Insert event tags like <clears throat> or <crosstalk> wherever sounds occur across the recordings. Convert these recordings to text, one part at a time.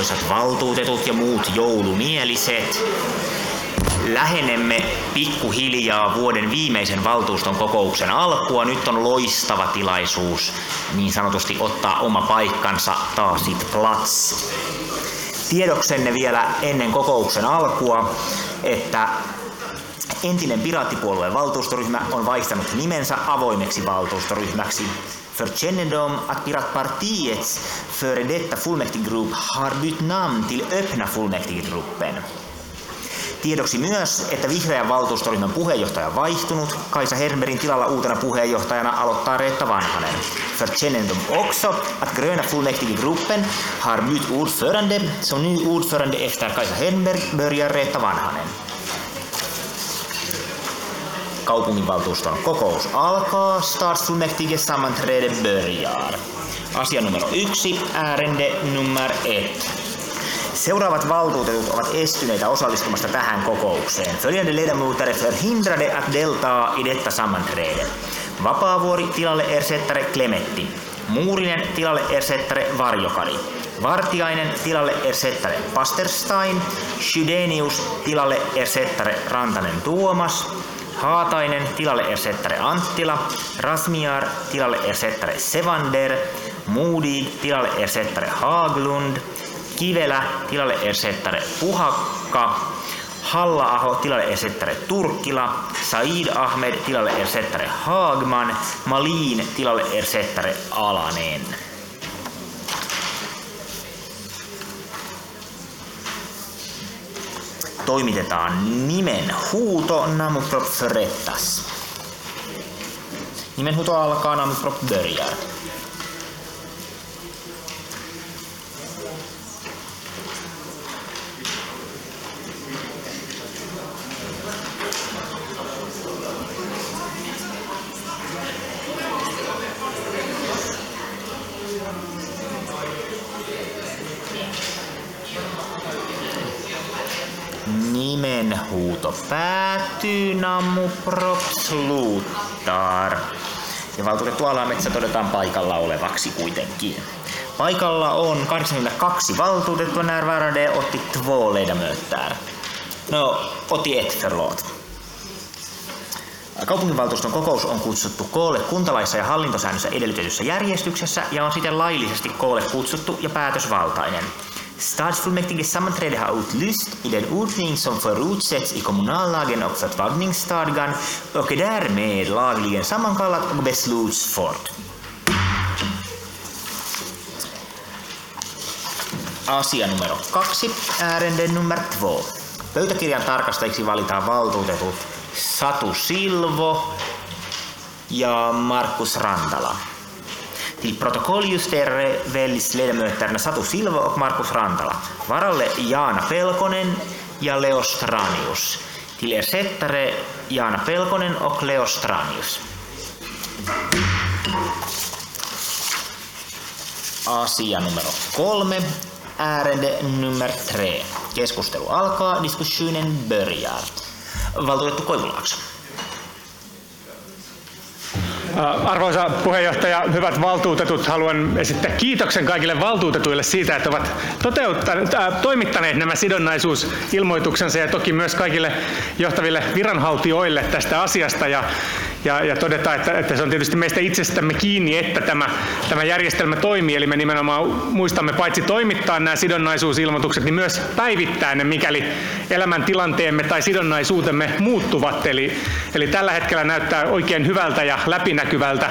arvoisat valtuutetut ja muut joulumieliset. Lähenemme pikkuhiljaa vuoden viimeisen valtuuston kokouksen alkua. Nyt on loistava tilaisuus niin sanotusti ottaa oma paikkansa taasit plats. Tiedoksenne vielä ennen kokouksen alkua, että entinen piraattipuolueen valtuustoryhmä on vaihtanut nimensä avoimeksi valtuustoryhmäksi för kännedom att Piratpartiets före detta fullmäktigegrupp har bytt namn till Öppna fullmäktigegruppen. Tiedoksi myös, että vihreän valtuustoryhmän puheenjohtaja on vaihtunut. Kaisa Hermerin tilalla uutena puheenjohtajana aloittaa Reetta Vanhanen. För kännedom också att gröna fullmäktigegruppen har bytt ordförande. Som ny ordförande efter Kaisa Hermer börjar Reetta Vanhanen kaupunginvaltuuston kokous alkaa. Stadsfullmäktige sammanträde börjar. Asia numero yksi, ärende nummer ett. Seuraavat valtuutetut ovat estyneitä osallistumasta tähän kokoukseen. Följande ledamöter förhindrade att delta i detta sammanträde. Vapaavuori tilalle ersättare Klemetti. Muurinen tilalle ersättare Varjokari. Vartiainen tilalle ersättare Pasterstein. Schydenius tilalle ersättare Rantanen Tuomas. Haatainen tilalle ersättare Anttila, Rasmiar tilalle ersättare Sevander, Modig tilalle ersättare Haglund, Kivelä tilalle ersättare Puhakka, Halla-aho tilalle ersättare Turkkila, Said Ahmed tilalle ersättare Hagman, Malin tilalle ersättare Alanen. Toimitetaan nimen huuto Namuprop Förettas. Nimenhuuto alkaa, Namuprop börjar. Päättyy, Namuprop slutar. Ja valtuutettu alametsä todetaan paikalla olevaksi kuitenkin. Paikalla on 82 valtuutettua närvarande otti två ledamöter. No, otti ett, förlåt. Kaupunginvaltuuston kokous on kutsuttu koolle kuntalaissa ja hallintosäännössä edellytetyssä järjestyksessä ja on siten laillisesti koolle kutsuttu ja päätösvaltainen. Stadsfullmäktiges sammanträde har utlyst i den ordning som förutsätts i kommunallagen och förvaltningsstadgan och är därmed lagligen sammankallat och beslutsfört. Asia numero kaksi, ärende nummer två. Pöytäkirjan tarkastajiksi valitaan valtuutetut Satu Silvo ja Markus Rantala. Till protokolljusterare väljs ledamöterna Satu Silvo och Markus Rantala. Varalle Jaana Pelkonen ja Leo Stranius. Till ersättare Jaana Pelkonen och Leo Stranius. Asia numero kolme. Ärende nummer tre. Keskustelu alkaa, diskussionen börjar. Valtuutettu Koivulaakso. Arvoisa puheenjohtaja, hyvät valtuutetut, haluan esittää kiitoksen kaikille valtuutetuille siitä, että ovat äh, toimittaneet nämä sidonnaisuusilmoituksensa ja toki myös kaikille johtaville viranhaltijoille tästä asiasta. Ja, ja, ja todeta, että, että se on tietysti meistä itsestämme kiinni, että tämä, tämä järjestelmä toimii. Eli me nimenomaan muistamme paitsi toimittaa nämä sidonnaisuusilmoitukset, niin myös päivittää ne, mikäli elämäntilanteemme tai sidonnaisuutemme muuttuvat. Eli, eli tällä hetkellä näyttää oikein hyvältä ja läpinäkyvältä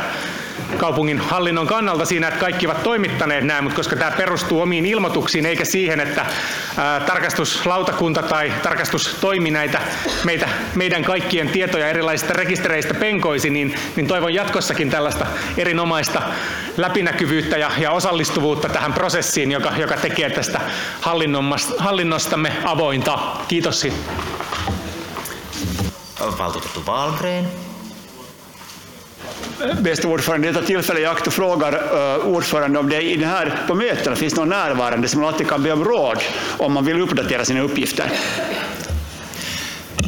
kaupungin hallinnon kannalta siinä, että kaikki ovat toimittaneet nämä, mutta koska tämä perustuu omiin ilmoituksiin eikä siihen, että ää, tarkastuslautakunta tai tarkastustoimi näitä meitä, meidän kaikkien tietoja erilaisista rekistereistä penkoisi, niin, niin toivon jatkossakin tällaista erinomaista läpinäkyvyyttä ja, ja osallistuvuutta tähän prosessiin, joka, joka tekee tästä hallinnostamme avointa. Kiitos. Valtuutettu Wahlgren. Bästa ordförande, jag tar tillfället i akt och frågar uh, ordförande om det i det här på mötena finns någon närvarande som alltid kan be om råd om man vill uppdatera sina uppgifter.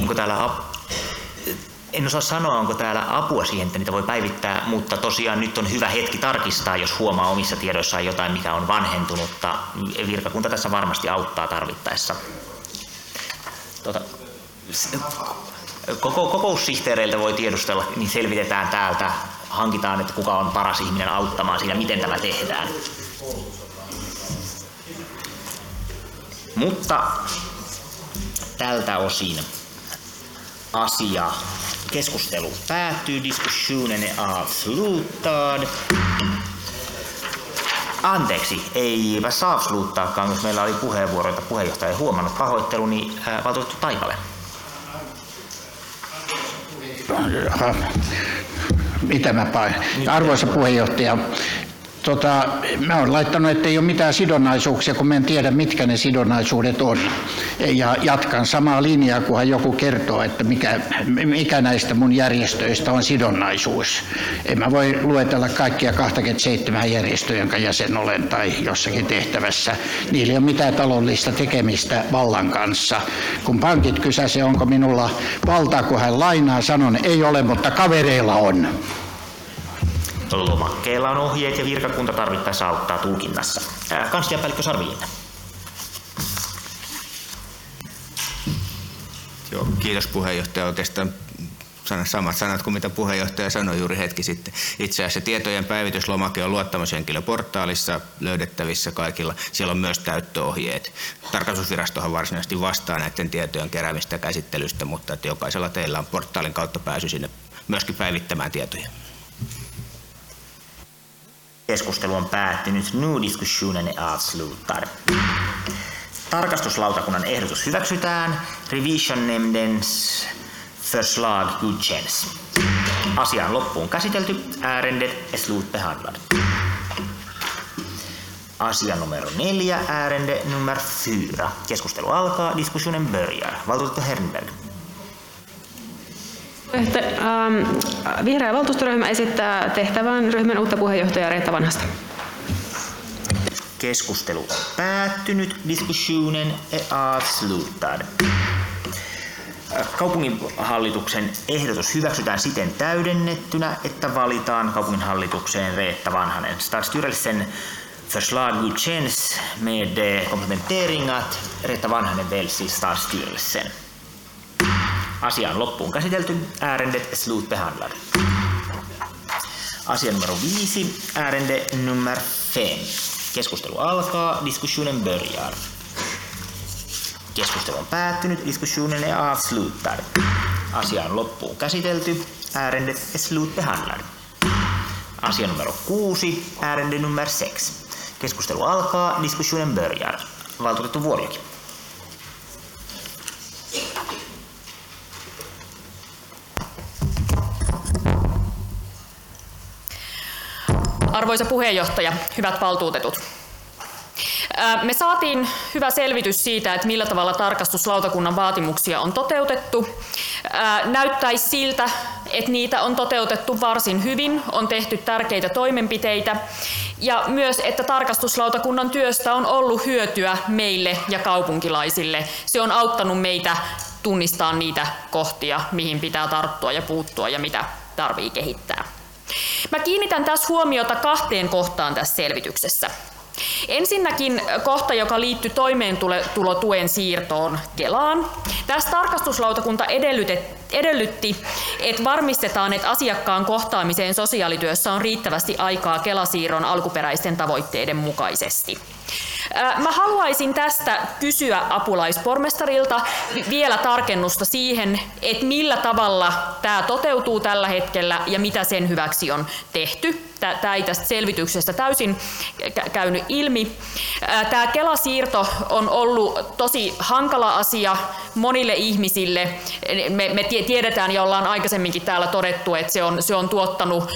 Onko täällä En osaa sanoa, onko täällä apua siihen, että niitä voi päivittää, mutta tosiaan nyt on hyvä hetki tarkistaa, jos huomaa omissa tiedoissaan jotain, mikä on vanhentunutta. Virkakunta tässä varmasti auttaa tarvittaessa. Tuota, koko, kokoussihteereiltä voi tiedustella, niin selvitetään täältä, hankitaan, että kuka on paras ihminen auttamaan siinä, miten tämä tehdään. Mutta tältä osin asia keskustelu päättyy, diskussionen avslutad. Anteeksi, ei saa avsluttaakaan, jos meillä oli puheenvuoroita puheenjohtaja ei huomannut pahoitteluni niin valtuutettu Taipale. Mitä mä pain? Arvoisa puheenjohtaja, Tota, mä oon laittanut, että ei ole mitään sidonnaisuuksia, kun mä en tiedä, mitkä ne sidonnaisuudet on. Ja jatkan samaa linjaa, kunhan joku kertoo, että mikä, mikä näistä mun järjestöistä on sidonnaisuus. En mä voi luetella kaikkia 27 järjestöä, jonka jäsen olen tai jossakin tehtävässä. Niillä ei ole mitään taloudellista tekemistä vallan kanssa. Kun pankit kysäsee, onko minulla valtaa, kun hän lainaa, sanon, ei ole, mutta kavereilla on. Lomakkeella on ohjeet ja virkakunta tarvittaessa auttaa tulkinnassa. Kansliapäällikkö Sarvilinna. Joo, kiitos puheenjohtaja. Oikeastaan samat sanat kuin mitä puheenjohtaja sanoi juuri hetki sitten. Itse asiassa tietojen päivityslomake on luottamushenkilöportaalissa löydettävissä kaikilla. Siellä on myös täyttöohjeet. Tarkastusvirastohan varsinaisesti vastaa näiden tietojen keräämistä ja käsittelystä, mutta että jokaisella teillä on portaalin kautta pääsy sinne myöskin päivittämään tietoja. Keskustelu on päättynyt. Nu diskussionen är avslutad. Tarkastuslautakunnan ehdotus hyväksytään. Revisionnämndens förslag godkänns. Asia on loppuun käsitelty. Ärendet är slutbehandlad. Asia numero neljä, ärende nummer fyra. Keskustelu alkaa, diskussionen börjar. Valtuutettu Hernberg. Ähm, vihreä valtuustoryhmä esittää tehtävän ryhmän uutta puheenjohtajaa Reetta Vanhasta. Keskustelu päättynyt. Diskussionen avslutad. Kaupunginhallituksen ehdotus hyväksytään siten täydennettynä, että valitaan kaupunginhallitukseen Reetta Vanhanen. Stadsstyrelsen förslag godkänns med komplementering att Reetta Vanhanen väljs i. Asia on loppuun käsitelty. Ärendet slutbehandlad. Asia numero 5. Ärende nummer 5. Keskustelu alkaa. Diskussionen börjar. Keskustelu on päättynyt. Diskussionen är avslutad. Asia on loppuun käsitelty. Ärendet är slutbehandlad. Asia numero 6. Ärende nummer 6. Keskustelu alkaa. Diskussionen börjar. Valtuutettu Vuorijoki. Arvoisa puheenjohtaja, hyvät valtuutetut. Me saatiin hyvä selvitys siitä, että millä tavalla tarkastuslautakunnan vaatimuksia on toteutettu. Näyttäisi siltä, että niitä on toteutettu varsin hyvin, on tehty tärkeitä toimenpiteitä ja myös, että tarkastuslautakunnan työstä on ollut hyötyä meille ja kaupunkilaisille. Se on auttanut meitä tunnistaa niitä kohtia, mihin pitää tarttua ja puuttua ja mitä tarvii kehittää. Mä kiinnitän tässä huomiota kahteen kohtaan tässä selvityksessä. Ensinnäkin kohta, joka liittyy toimeentulotuen siirtoon Kelaan. Tässä tarkastuslautakunta edellytti, että varmistetaan, että asiakkaan kohtaamiseen sosiaalityössä on riittävästi aikaa Kelasiirron alkuperäisten tavoitteiden mukaisesti. Mä haluaisin tästä kysyä apulaispormestarilta vielä tarkennusta siihen, että millä tavalla tämä toteutuu tällä hetkellä ja mitä sen hyväksi on tehty. Tämä ei tästä selvityksestä täysin käynyt ilmi. Tämä Kelasiirto on ollut tosi hankala asia monille ihmisille. Me, tiedetään ja ollaan aikaisemminkin täällä todettu, että se on, se on tuottanut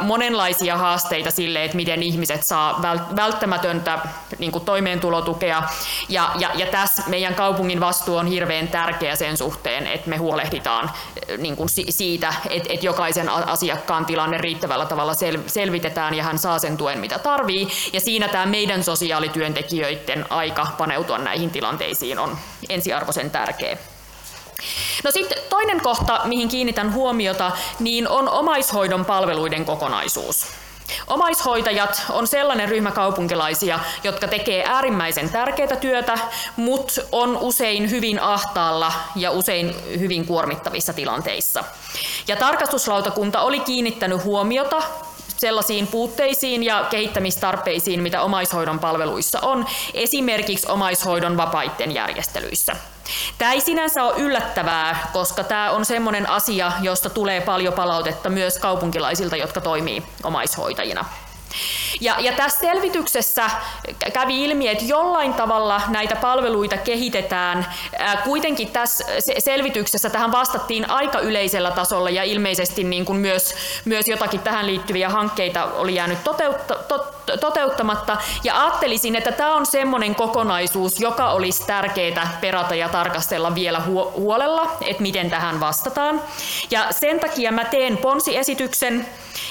monenlaisia haasteita sille, että miten ihmiset saa välttämätöntä niin kuin toimeentulotukea. Ja, ja, ja tässä meidän kaupungin vastuu on hirveän tärkeä sen suhteen, että me huolehditaan niin kuin siitä, että, että jokaisen asiakkaan tilanne riittävällä tavalla sel, selvitetään ja hän saa sen tuen, mitä tarvii. Ja siinä tämä meidän sosiaalityöntekijöiden aika paneutua näihin tilanteisiin on ensiarvoisen tärkeä. No sitten toinen kohta, mihin kiinnitän huomiota, niin on omaishoidon palveluiden kokonaisuus. Omaishoitajat on sellainen ryhmä kaupunkilaisia, jotka tekee äärimmäisen tärkeää työtä, mutta on usein hyvin ahtaalla ja usein hyvin kuormittavissa tilanteissa. Ja tarkastuslautakunta oli kiinnittänyt huomiota sellaisiin puutteisiin ja kehittämistarpeisiin, mitä omaishoidon palveluissa on, esimerkiksi omaishoidon vapaiden järjestelyissä. Tämä ei sinänsä ole yllättävää, koska tämä on sellainen asia, josta tulee paljon palautetta myös kaupunkilaisilta, jotka toimii omaishoitajina. Ja, ja tässä selvityksessä kävi ilmi, että jollain tavalla näitä palveluita kehitetään. Kuitenkin tässä selvityksessä tähän vastattiin aika yleisellä tasolla ja ilmeisesti niin kuin myös, myös jotakin tähän liittyviä hankkeita oli jäänyt toteutta, tot, toteuttamatta. Ja ajattelisin, että tämä on semmoinen kokonaisuus, joka olisi tärkeää perata ja tarkastella vielä huolella, että miten tähän vastataan. Ja sen takia mä teen ponsiesityksen,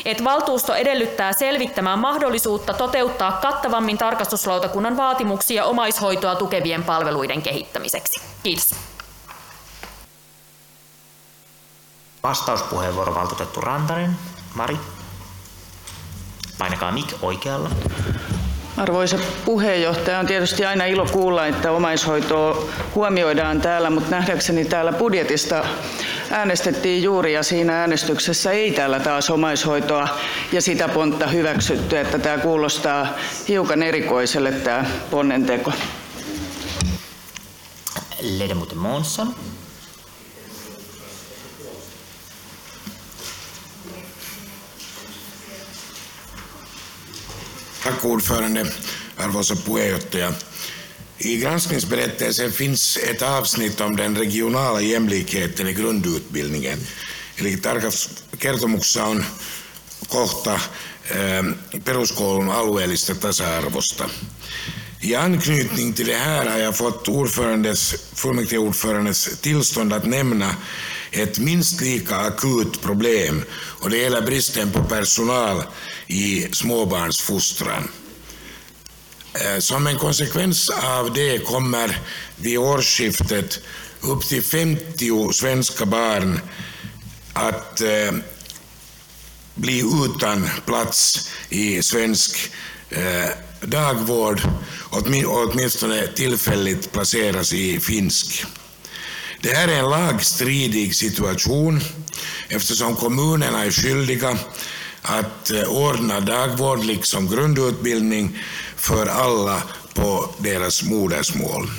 että valtuusto edellyttää selvittämään mahdollisuutta toteuttaa kattavammin tarkastuslautakunnan vaatimuksia omaishoitoa tukevien palveluiden kehittämiseksi. Kiitos. Vastauspuheenvuoro valtuutettu Rantanen. Mari. Painakaa mik oikealla. Arvoisa puheenjohtaja, on tietysti aina ilo kuulla, että omaishoitoa huomioidaan täällä, mutta nähdäkseni täällä budjetista äänestettiin juuri ja siinä äänestyksessä ei täällä taas omaishoitoa ja sitä pontta hyväksytty, että tämä kuulostaa hiukan erikoiselle tämä ponnenteko. Ledamot Månsson. Tack ordförande, arvoisa puheenjohtaja. I granskningsberättelsen finns ett avsnitt om den regionala jämlikheten i grundutbildningen. Eli kertomuksessa on kohta ehm, peruskoulun alueellista tasa-arvosta. I anknytning till det här har jag fått ordförandes, fullmäktigeordförandes tillstånd att nämna ett minst lika akut problem och det gäller bristen på personal i småbarnsfostran. Eh, som en konsekvens av det kommer vid årsskiftet upp till 50 svenska barn att eh, bli utan plats i svensk eh, dagvård, åtminstone tillfälligt placeras i finsk. Det här är en lagstridig situation eftersom kommunerna är skyldiga att eh, ordna dagvård liksom grundutbildning för alla på deras modersmål.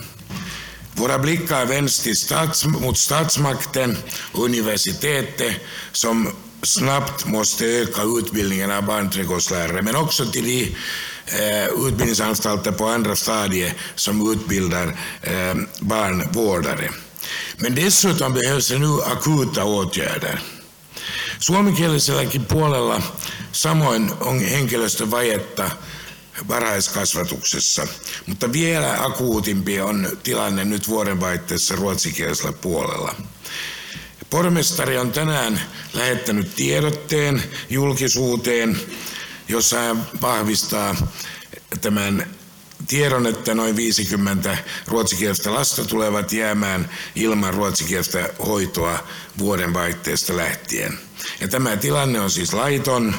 Våra blickar vänds till stats, mot statsmakten och universitetet som snabbt måste öka utbildningen av barnträdgårdslärare, men också till de eh, utbildningsanstalter på andra stadier som utbildar eh, barnvårdare. Men dessutom behövs det nu akuta åtgärder. Suomenkieliselläkin puolella samoin on henkilöstövajetta varhaiskasvatuksessa, mutta vielä akuutimpi on tilanne nyt vuodenvaihteessa ruotsikielisellä puolella. Pormestari on tänään lähettänyt tiedotteen julkisuuteen, jossa hän vahvistaa tämän tiedon, että noin 50 ruotsikielistä lasta tulevat jäämään ilman ruotsikielistä hoitoa vuodenvaihteesta lähtien. Ja tämä tilanne on siis laiton.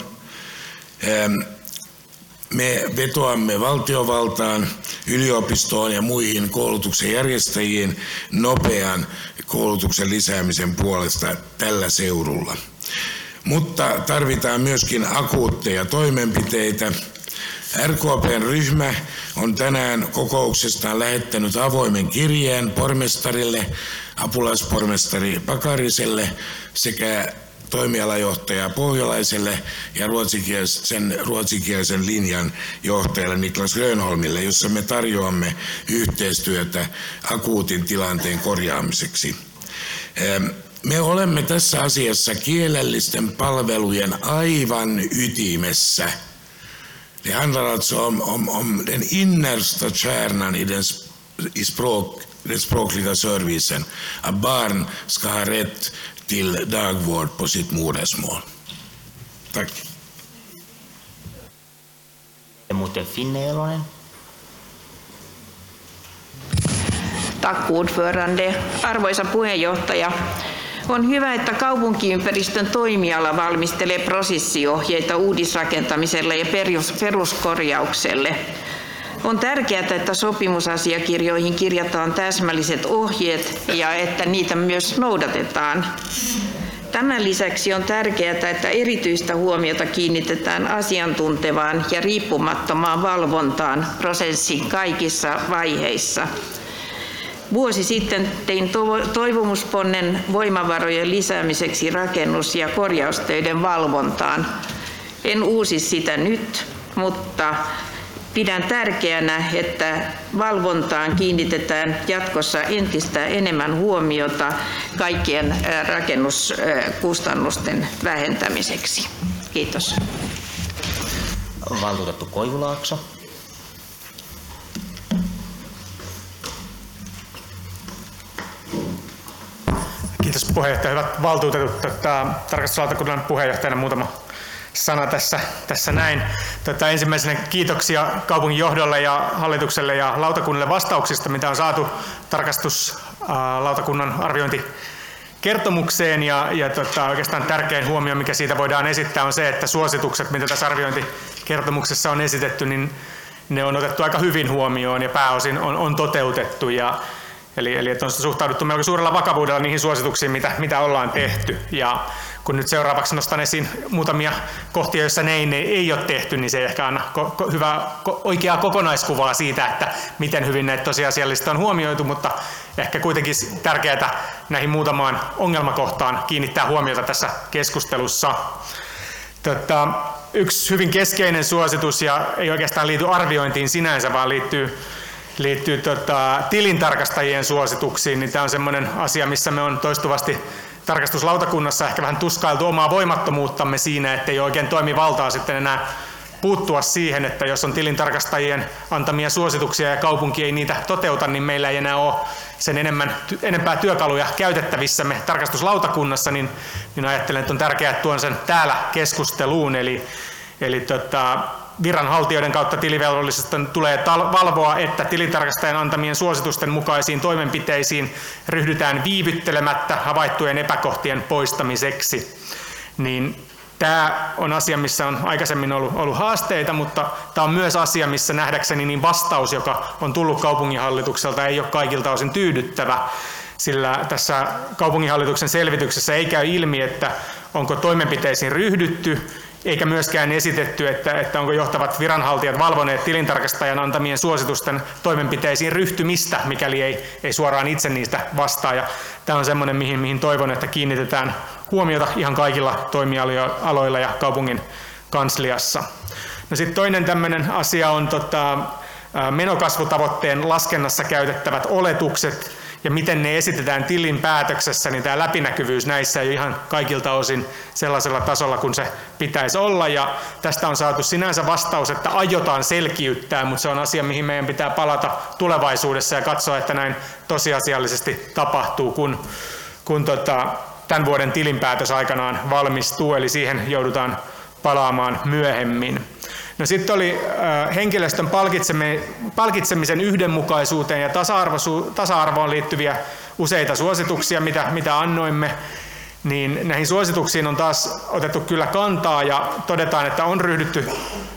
Me vetoamme valtiovaltaan, yliopistoon ja muihin koulutuksen järjestäjiin nopean koulutuksen lisäämisen puolesta tällä seudulla. Mutta tarvitaan myöskin akuutteja toimenpiteitä. RKPn ryhmä on tänään kokouksestaan lähettänyt avoimen kirjeen pormestarille, apulaispormestari Pakariselle sekä toimialajohtaja Pohjolaiselle ja ruotsikielisen, ruotsikielisen linjan johtajalle Niklas Grönholmille, jossa me tarjoamme yhteistyötä akuutin tilanteen korjaamiseksi. Me olemme tässä asiassa kielellisten palvelujen aivan ytimessä. Det handlar alltså om, om, om den innersta kärnan i, den, i språk, den språkliga servicen. Att barn ska ha rätt till dagvård på sitt modersmål. Tack. Muuten Finne Elonen. Tack ordförande. Arvoisa puheenjohtaja, on hyvä, että kaupunkiympäristön toimiala valmistelee prosessiohjeita uudisrakentamiselle ja peruskorjaukselle. On tärkeää, että sopimusasiakirjoihin kirjataan täsmälliset ohjeet ja että niitä myös noudatetaan. Tämän lisäksi on tärkeää, että erityistä huomiota kiinnitetään asiantuntevaan ja riippumattomaan valvontaan prosessin kaikissa vaiheissa. Vuosi sitten tein toivomusponnen voimavarojen lisäämiseksi rakennus- ja korjaustöiden valvontaan. En uusi sitä nyt, mutta pidän tärkeänä, että valvontaan kiinnitetään jatkossa entistä enemmän huomiota kaikkien rakennuskustannusten vähentämiseksi. Kiitos. Valtuutettu Koivulaakso. Kiitos puheenjohtaja. Hyvät valtuutetut. Tota, tarkastuslautakunnan puheenjohtajana muutama sana tässä, tässä näin. Tota, ensimmäisenä kiitoksia kaupungin johdolle ja hallitukselle ja lautakunnille vastauksista, mitä on saatu tarkastuslautakunnan arviointi kertomukseen ja, ja tota, oikeastaan tärkein huomio, mikä siitä voidaan esittää, on se, että suositukset, mitä tässä arviointikertomuksessa on esitetty, niin ne on otettu aika hyvin huomioon ja pääosin on, on toteutettu. Ja, eli, eli että on suhtauduttu melko suurella vakavuudella niihin suosituksiin, mitä, mitä ollaan tehty. Ja kun nyt seuraavaksi nostan esiin muutamia kohtia, joissa ne ei, ei ole tehty, niin se ehkä anna ko- ko- hyvää, ko- oikeaa kokonaiskuvaa siitä, että miten hyvin näitä tosiasiallista on huomioitu, mutta ehkä kuitenkin tärkeää näihin muutamaan ongelmakohtaan kiinnittää huomiota tässä keskustelussa. Tota, yksi hyvin keskeinen suositus, ja ei oikeastaan liity arviointiin sinänsä, vaan liittyy liittyy tota, tilintarkastajien suosituksiin, niin tämä on sellainen asia, missä me on toistuvasti tarkastuslautakunnassa ehkä vähän tuskailtu omaa voimattomuuttamme siinä, että ei oikein toimi valtaa sitten enää puuttua siihen, että jos on tilintarkastajien antamia suosituksia ja kaupunki ei niitä toteuta, niin meillä ei enää ole sen enemmän, enempää työkaluja käytettävissämme tarkastuslautakunnassa, niin, niin ajattelen, että on tärkeää, että tuon sen täällä keskusteluun. Eli, eli tota, viranhaltijoiden kautta tilivelvollisten tulee valvoa, että tilintarkastajan antamien suositusten mukaisiin toimenpiteisiin ryhdytään viivyttelemättä havaittujen epäkohtien poistamiseksi. Niin tämä on asia, missä on aikaisemmin ollut, ollut haasteita, mutta tämä on myös asia, missä nähdäkseni niin vastaus, joka on tullut kaupunginhallitukselta, ei ole kaikilta osin tyydyttävä sillä tässä kaupunginhallituksen selvityksessä ei käy ilmi, että onko toimenpiteisiin ryhdytty eikä myöskään esitetty, että, että onko johtavat viranhaltijat valvoneet tilintarkastajan antamien suositusten toimenpiteisiin ryhtymistä, mikäli ei, ei suoraan itse niistä vastaa. Ja tämä on semmoinen, mihin, mihin toivon, että kiinnitetään huomiota ihan kaikilla toimialoilla ja kaupungin kansliassa. No sitten toinen tämmöinen asia on tota, menokasvutavoitteen laskennassa käytettävät oletukset ja miten ne esitetään tilin päätöksessä, niin tämä läpinäkyvyys näissä ei ihan kaikilta osin sellaisella tasolla kuin se pitäisi olla. Ja tästä on saatu sinänsä vastaus, että aiotaan selkiyttää, mutta se on asia, mihin meidän pitää palata tulevaisuudessa ja katsoa, että näin tosiasiallisesti tapahtuu, kun, kun tota, tämän vuoden tilinpäätös aikanaan valmistuu, eli siihen joudutaan palaamaan myöhemmin. No sitten oli äh, henkilöstön palkitsemisen yhdenmukaisuuteen ja tasa-arvoon liittyviä useita suosituksia, mitä, mitä annoimme. Niin näihin suosituksiin on taas otettu kyllä kantaa ja todetaan, että on ryhdytty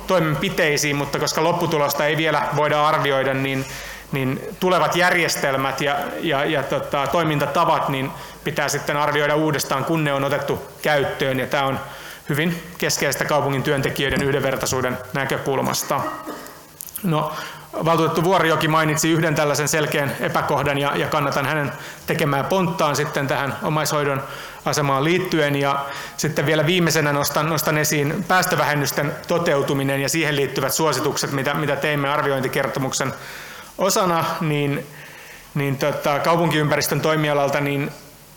toimenpiteisiin, mutta koska lopputulosta ei vielä voida arvioida, niin, niin tulevat järjestelmät ja, ja, ja tota, toimintatavat niin pitää sitten arvioida uudestaan, kun ne on otettu käyttöön. Ja tämä on hyvin keskeistä kaupungin työntekijöiden yhdenvertaisuuden näkökulmasta. No, valtuutettu Vuorijoki mainitsi yhden tällaisen selkeän epäkohdan ja, ja kannatan hänen tekemään ponttaan sitten tähän omaishoidon asemaan liittyen. Ja sitten vielä viimeisenä nostan, nostan esiin päästövähennysten toteutuminen ja siihen liittyvät suositukset, mitä, mitä teimme arviointikertomuksen osana, niin, niin tota, kaupunkiympäristön toimialalta niin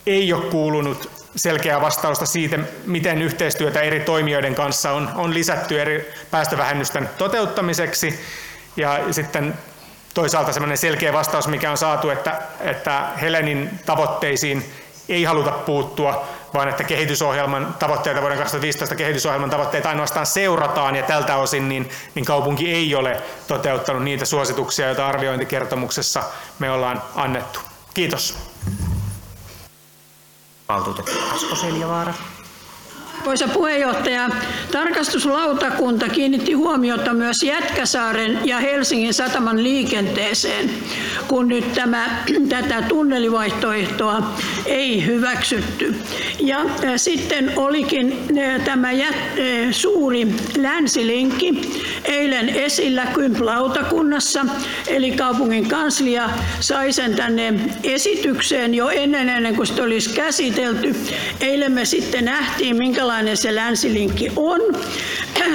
ei ole kuulunut selkeää vastausta siitä, miten yhteistyötä eri toimijoiden kanssa on, on lisätty eri päästövähennysten toteuttamiseksi. Ja sitten toisaalta sellainen selkeä vastaus, mikä on saatu, että, että Helenin tavoitteisiin ei haluta puuttua, vaan että kehitysohjelman tavoitteita, vuoden 2015 kehitysohjelman tavoitteita ainoastaan seurataan ja tältä osin niin, niin kaupunki ei ole toteuttanut niitä suosituksia, joita arviointikertomuksessa me ollaan annettu. Kiitos. Valtuutettu Asko Seljavaara. Arvoisa puheenjohtaja, tarkastuslautakunta kiinnitti huomiota myös Jätkäsaaren ja Helsingin sataman liikenteeseen, kun nyt tämä, tätä tunnelivaihtoehtoa ei hyväksytty. Ja sitten olikin tämä jät, suuri länsilinkki eilen esillä Kymp-lautakunnassa, eli kaupungin kanslia sai sen tänne esitykseen jo ennen, ennen kuin sitä olisi käsitelty. Eilen me sitten nähtiin, minkälainen minkälainen se länsilinkki on.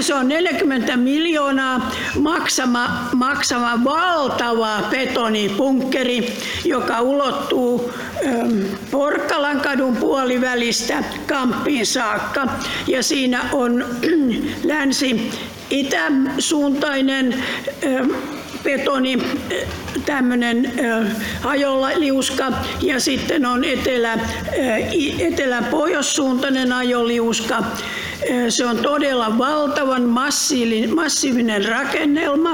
Se on 40 miljoonaa maksama, maksama valtava betonipunkkeri, joka ulottuu ähm, Porkkalan kadun puolivälistä Kamppiin saakka. Ja siinä on <clears throat> länsi itäsuuntainen ähm, betoni, tämmöinen ajoliuska ja sitten on etelä, etelä-pohjoissuuntainen ajoliuska. Se on todella valtavan massiivinen rakennelma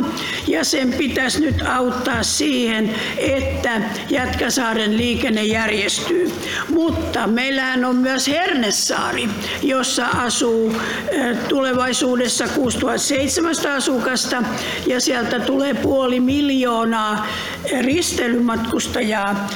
ja sen pitäisi nyt auttaa siihen, että Jätkäsaaren liikenne järjestyy. Mutta meillähän on myös Hernesaari, jossa asuu tulevaisuudessa 6700 asukasta ja sieltä tulee puoli miljoonaa risteilymatkustajaa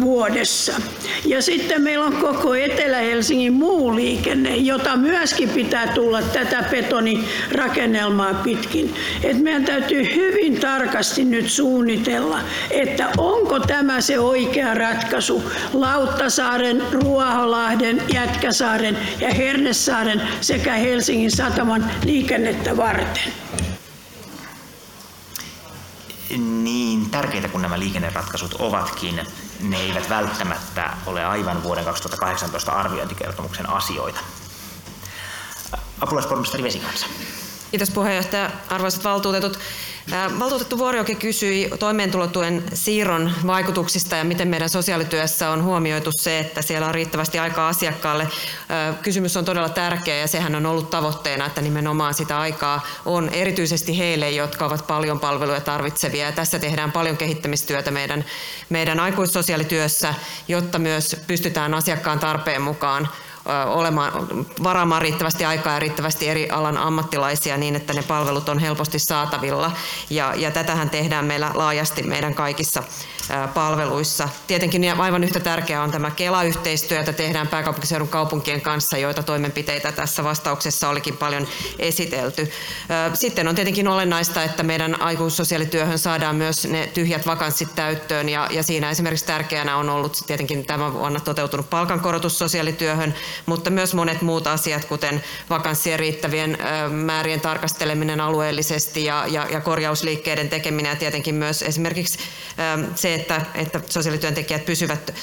vuodessa. Ja sitten meillä on koko Etelä-Helsingin muu liikenne, jota myöskin pitää tulla tätä betonirakennelmaa pitkin. Et meidän täytyy hyvin tarkasti nyt suunnitella, että onko tämä se oikea ratkaisu Lauttasaaren, Ruoholahden, Jätkäsaaren ja Hernesaaren sekä Helsingin sataman liikennettä varten. Niin tärkeitä kuin nämä liikenneratkaisut ovatkin, ne eivät välttämättä ole aivan vuoden 2018 arviointikertomuksen asioita. Apulaispormestari Vesikansa. Kiitos puheenjohtaja. Arvoisat valtuutetut. Valtuutettu Vuorioki kysyi toimeentulotuen siirron vaikutuksista ja miten meidän sosiaalityössä on huomioitu se, että siellä on riittävästi aikaa asiakkaalle. Kysymys on todella tärkeä ja sehän on ollut tavoitteena, että nimenomaan sitä aikaa on erityisesti heille, jotka ovat paljon palveluja tarvitsevia. Ja tässä tehdään paljon kehittämistyötä meidän, meidän aikuissosiaalityössä, jotta myös pystytään asiakkaan tarpeen mukaan olemaan, varaamaan riittävästi aikaa ja riittävästi eri alan ammattilaisia niin, että ne palvelut on helposti saatavilla. Ja, ja tätähän tehdään meillä laajasti meidän kaikissa palveluissa. Tietenkin aivan yhtä tärkeää on tämä Kela-yhteistyö, jota tehdään pääkaupunkiseudun kaupunkien kanssa, joita toimenpiteitä tässä vastauksessa olikin paljon esitelty. Sitten on tietenkin olennaista, että meidän aikuissosiaalityöhön saadaan myös ne tyhjät vakanssit täyttöön ja, siinä esimerkiksi tärkeänä on ollut tietenkin tämä vuonna toteutunut palkankorotus sosiaalityöhön, mutta myös monet muut asiat, kuten vakanssien riittävien määrien tarkasteleminen alueellisesti ja, ja, ja korjausliikkeiden tekeminen ja tietenkin myös esimerkiksi se, että, että sosiaalityöntekijät pysyvät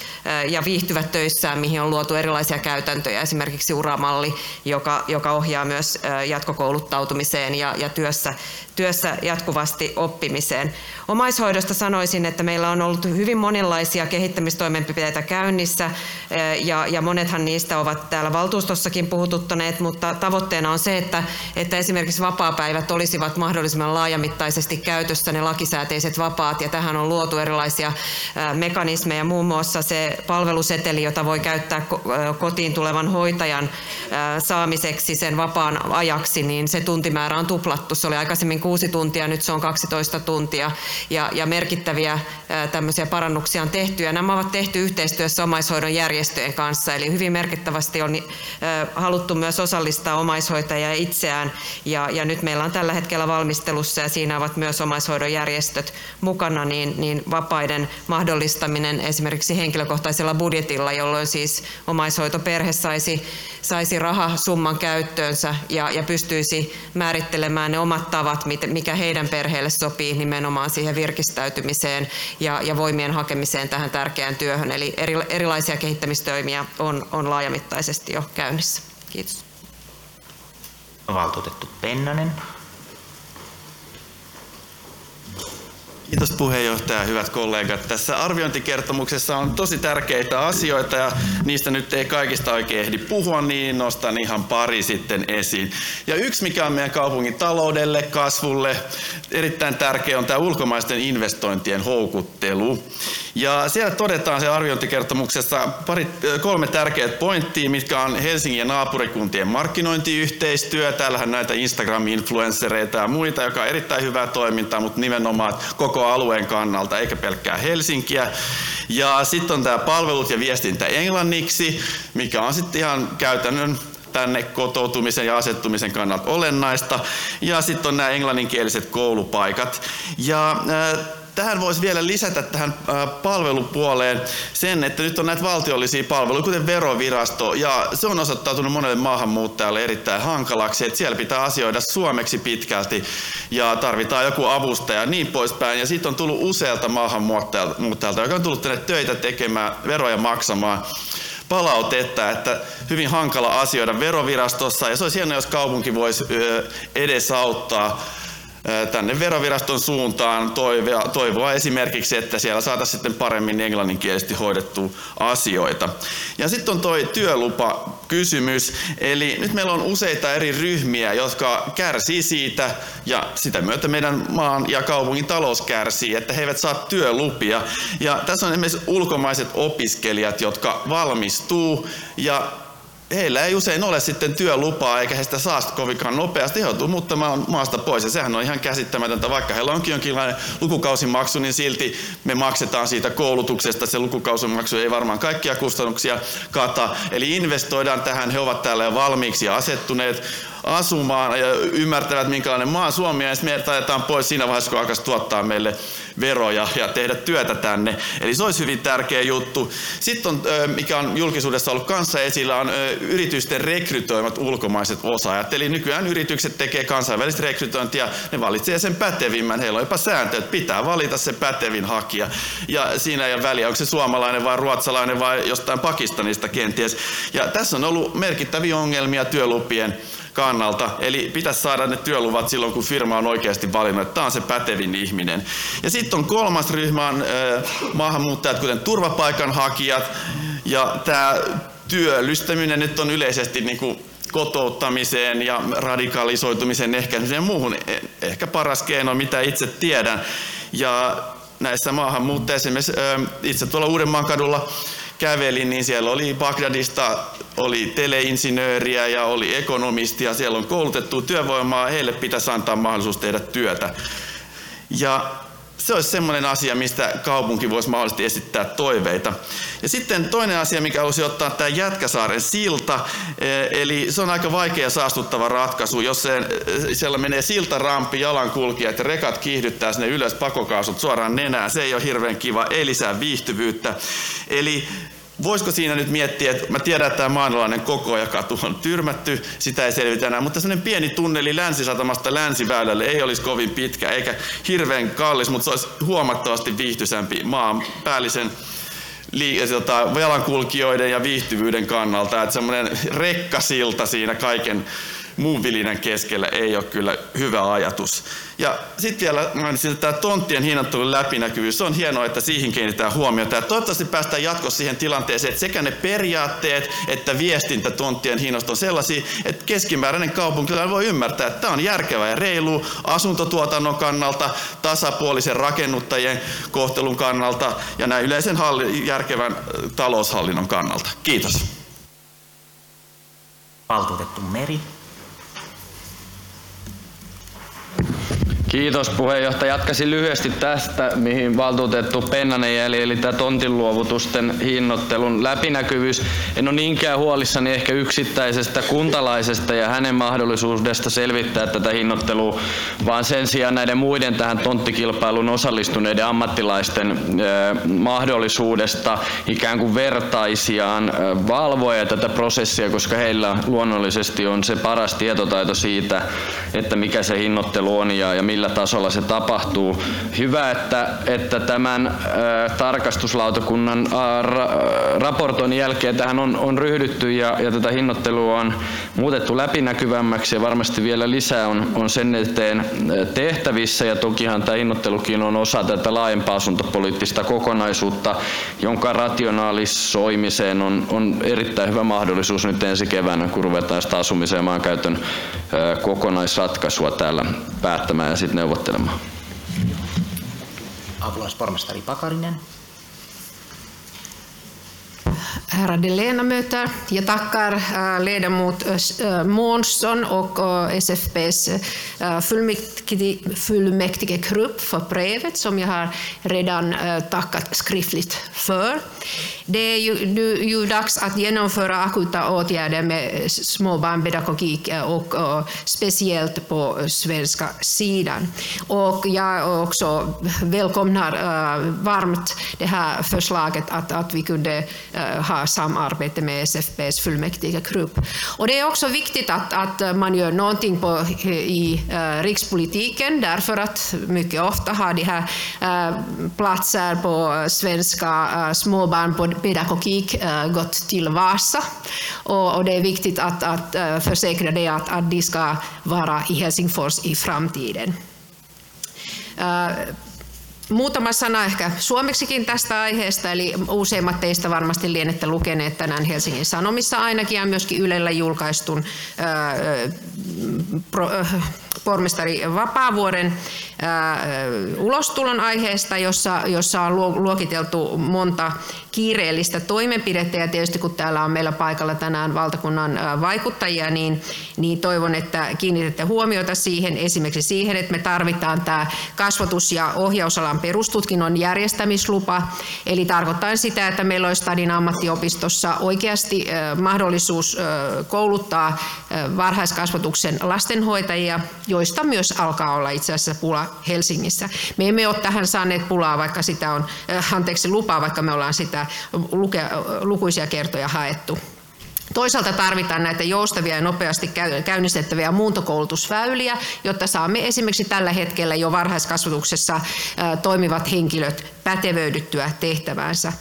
ja viihtyvät töissään, mihin on luotu erilaisia käytäntöjä, esimerkiksi uramalli, joka, joka ohjaa myös jatkokouluttautumiseen ja, ja työssä, työssä jatkuvasti oppimiseen. Omaishoidosta sanoisin, että meillä on ollut hyvin monenlaisia kehittämistoimenpiteitä käynnissä ja, ja monethan niistä ovat täällä valtuustossakin puhututtaneet, mutta tavoitteena on se, että, että esimerkiksi vapaapäivät olisivat mahdollisimman laajamittaisesti käytössä ne lakisääteiset vapaat ja tähän on luotu erilaisia mekanismeja, muun muassa se palveluseteli, jota voi käyttää kotiin tulevan hoitajan saamiseksi sen vapaan ajaksi, niin se tuntimäärä on tuplattu. Se oli aikaisemmin kuusi tuntia, nyt se on 12 tuntia. Ja, ja merkittäviä tämmöisiä parannuksia on tehty. Ja nämä ovat tehty yhteistyössä omaishoidon järjestöjen kanssa, eli hyvin merkittävästi on haluttu myös osallistaa omaishoitajia itseään. Ja, ja nyt meillä on tällä hetkellä valmistelussa ja siinä ovat myös omaishoidon järjestöt mukana, niin, niin vapaiden mahdollistaminen esimerkiksi henkilökohtaisella budjetilla, jolloin siis omaishoitoperhe saisi, saisi rahasumman käyttöönsä ja, ja pystyisi määrittelemään ne omat tavat, mikä heidän perheelle sopii nimenomaan siihen virkistäytymiseen ja, ja voimien hakemiseen tähän tärkeään työhön. Eli eri, erilaisia kehittämistoimia on, on laajamittaisesti jo käynnissä. Kiitos. Valtuutettu Pennanen. Kiitos puheenjohtaja, hyvät kollegat. Tässä arviointikertomuksessa on tosi tärkeitä asioita ja niistä nyt ei kaikista oikein ehdi puhua, niin nostan ihan pari sitten esiin. Ja yksi, mikä on meidän kaupungin taloudelle, kasvulle, erittäin tärkeä on tämä ulkomaisten investointien houkuttelu. Ja siellä todetaan se arviointikertomuksessa pari, kolme tärkeää pointtia, mitkä on Helsingin ja naapurikuntien markkinointiyhteistyö. Täällähän näitä Instagram-influenssereita ja muita, joka on erittäin hyvää toimintaa, mutta nimenomaan koko alueen kannalta, eikä pelkkää Helsinkiä. Ja sitten on tämä palvelut ja viestintä englanniksi, mikä on sitten ihan käytännön tänne kotoutumisen ja asettumisen kannalta olennaista. Ja sitten on nämä englanninkieliset koulupaikat. Ja äh, tähän voisi vielä lisätä tähän palvelupuoleen sen, että nyt on näitä valtiollisia palveluja, kuten verovirasto, ja se on osoittautunut monelle maahanmuuttajalle erittäin hankalaksi, että siellä pitää asioida suomeksi pitkälti, ja tarvitaan joku avustaja ja niin poispäin. Ja sitten on tullut usealta maahanmuuttajalta, joka on tullut tänne töitä tekemään, veroja maksamaan, palautetta, että hyvin hankala asioida verovirastossa, ja se olisi hienoa, jos kaupunki voisi edesauttaa tänne veroviraston suuntaan toivoa, toivoa esimerkiksi, että siellä saataisiin sitten paremmin englanninkielisesti hoidettua asioita. Ja sitten on tuo työlupa kysymys. Eli nyt meillä on useita eri ryhmiä, jotka kärsii siitä ja sitä myötä meidän maan ja kaupungin talous kärsii, että he eivät saa työlupia. Ja tässä on esimerkiksi ulkomaiset opiskelijat, jotka valmistuu ja heillä ei usein ole sitten työlupaa eikä he sitä saa kovinkaan nopeasti. He joutuu muuttamaan maasta pois ja sehän on ihan käsittämätöntä. Vaikka heillä onkin jonkinlainen lukukausimaksu, niin silti me maksetaan siitä koulutuksesta. Se lukukausimaksu ei varmaan kaikkia kustannuksia kata. Eli investoidaan tähän. He ovat täällä jo valmiiksi asettuneet asumaan ja ymmärtävät, minkälainen maa Suomi on, ja me taitetaan pois siinä vaiheessa, kun alkaisi tuottaa meille veroja ja tehdä työtä tänne. Eli se olisi hyvin tärkeä juttu. Sitten on, mikä on julkisuudessa ollut kanssa esillä, on yritysten rekrytoimat ulkomaiset osaajat. Eli nykyään yritykset tekee kansainvälistä rekrytointia, ne valitsee sen pätevimmän. Heillä on jopa sääntö, että pitää valita se pätevin hakija. Ja siinä ei ole väliä, onko se suomalainen vai ruotsalainen vai jostain Pakistanista kenties. Ja tässä on ollut merkittäviä ongelmia työlupien kannalta. Eli pitäisi saada ne työluvat silloin, kun firma on oikeasti valinnut, että tämä on se pätevin ihminen. Ja sitten on kolmas ryhmä on maahanmuuttajat, kuten turvapaikanhakijat. Ja tämä työllistäminen nyt on yleisesti niin kuin kotouttamiseen ja radikalisoitumisen ehkäisemiseen ja muuhun e, ehkä paras keino, mitä itse tiedän. Ja näissä maahanmuuttajissa, esimerkiksi itse tuolla Uudenmaan kadulla kävelin, niin siellä oli Bagdadista oli teleinsinööriä ja oli ekonomistia. Siellä on koulutettu työvoimaa, heille pitäisi antaa mahdollisuus tehdä työtä. Ja se olisi semmoinen asia, mistä kaupunki voisi mahdollisesti esittää toiveita. Ja sitten toinen asia, mikä olisi ottaa tämä Jätkäsaaren silta, e, eli se on aika vaikea saastuttava ratkaisu. Jos se, e, siellä menee siltarampi, jalankulkijat ja rekat kiihdyttää sinne ylös pakokaasut suoraan nenään, se ei ole hirveän kiva, ei lisää viihtyvyyttä. Eli Voisiko siinä nyt miettiä, että mä tiedän, että tämä maanalainen koko ja katu on tyrmätty, sitä ei selvitä enää, mutta sellainen pieni tunneli länsisatamasta länsiväylälle ei olisi kovin pitkä eikä hirveän kallis, mutta se olisi huomattavasti viihtyisämpi maan päällisen tota, jalankulkijoiden ja viihtyvyyden kannalta, että semmoinen rekkasilta siinä kaiken muun vilinän keskellä ei ole kyllä hyvä ajatus. Ja sitten vielä mainitsin, että tämä tonttien hinnoittelun läpinäkyvyys, on hienoa, että siihen kiinnitetään huomiota. Ja toivottavasti päästään jatkossa siihen tilanteeseen, että sekä ne periaatteet että viestintä tonttien hinnasta on sellaisia, että keskimääräinen kaupunkilainen voi ymmärtää, että tämä on järkevä ja reilu asuntotuotannon kannalta, tasapuolisen rakennuttajien kohtelun kannalta ja näin yleisen halli, järkevän taloushallinnon kannalta. Kiitos. Valtuutettu Meri. Kiitos puheenjohtaja. Jatkaisin lyhyesti tästä, mihin valtuutettu Pennanen jäli, eli tämä tontinluovutusten hinnoittelun läpinäkyvyys. En ole niinkään huolissani ehkä yksittäisestä kuntalaisesta ja hänen mahdollisuudesta selvittää tätä hinnoittelua, vaan sen sijaan näiden muiden tähän tonttikilpailuun osallistuneiden ammattilaisten mahdollisuudesta ikään kuin vertaisiaan valvoa tätä prosessia, koska heillä luonnollisesti on se paras tietotaito siitä, että mikä se hinnoittelu on ja, ja millä millä tasolla se tapahtuu. Hyvä, että, että tämän ää, tarkastuslautakunnan ää, ra, raportoinnin jälkeen tähän on, on ryhdytty ja, ja tätä hinnoittelua on muutettu läpinäkyvämmäksi ja varmasti vielä lisää on, on sen eteen tehtävissä ja tokihan tämä hinnoittelukin on osa tätä laajempaa asuntopoliittista kokonaisuutta, jonka rationaalisoimiseen on, on erittäin hyvä mahdollisuus nyt ensi keväänä, kun ruvetaan sitä asumisen ja maankäytön kokonaisratkaisua täällä päättämään sitten neuvottelemaan. Apulaispormestari Pakarinen. Ärade ledamöter, jag tackar eh, ledamot eh, eh, Månsson och SFPs fullmäktige, fullmäktigegrupp för brevet som jag har redan tackat skriftligt för. Det är ju, nu, ju dags att genomföra akuta åtgärder med småbarnpedagogik och, och speciellt på svenska sidan. Och jag också välkomnar varmt det här förslaget att, att vi kunde ha ha samarbete med SFPs fullmäktigegrupp. Och det är också viktigt att, att man gör någonting på, i uh, rikspolitiken därför att mycket ofta har de här eh, platser på svenska eh, småbarnpedagogik gått till Vasa. Och, och, det är viktigt att, att försäkra det att, att de ska vara i Helsingfors i framtiden. Muutama sana ehkä suomeksikin tästä aiheesta, eli useimmat teistä varmasti lienette lukeneet tänään Helsingin Sanomissa ainakin ja myöskin Ylellä julkaistun pro, pormestari Vapaavuoren ulostulon aiheesta, jossa, jossa on luokiteltu monta kiireellistä toimenpidettä. Ja tietysti kun täällä on meillä paikalla tänään valtakunnan vaikuttajia, niin, niin toivon, että kiinnitätte huomiota siihen, esimerkiksi siihen, että me tarvitaan tämä kasvatus- ja ohjausalan perustutkinnon järjestämislupa, eli tarkoittaa sitä, että meillä olisi Stadin ammattiopistossa oikeasti mahdollisuus kouluttaa varhaiskasvatuksen lastenhoitajia, joista myös alkaa olla itse asiassa pula Helsingissä. Me emme ole tähän saaneet pulaa, vaikka sitä on, anteeksi lupaa, vaikka me ollaan sitä luke, lukuisia kertoja haettu. Toisaalta tarvitaan näitä joustavia ja nopeasti käynnistettäviä muuntokoulutusväyliä, jotta saamme esimerkiksi tällä hetkellä jo varhaiskasvatuksessa toimivat henkilöt pätevöidyttyä tehtäväänsä.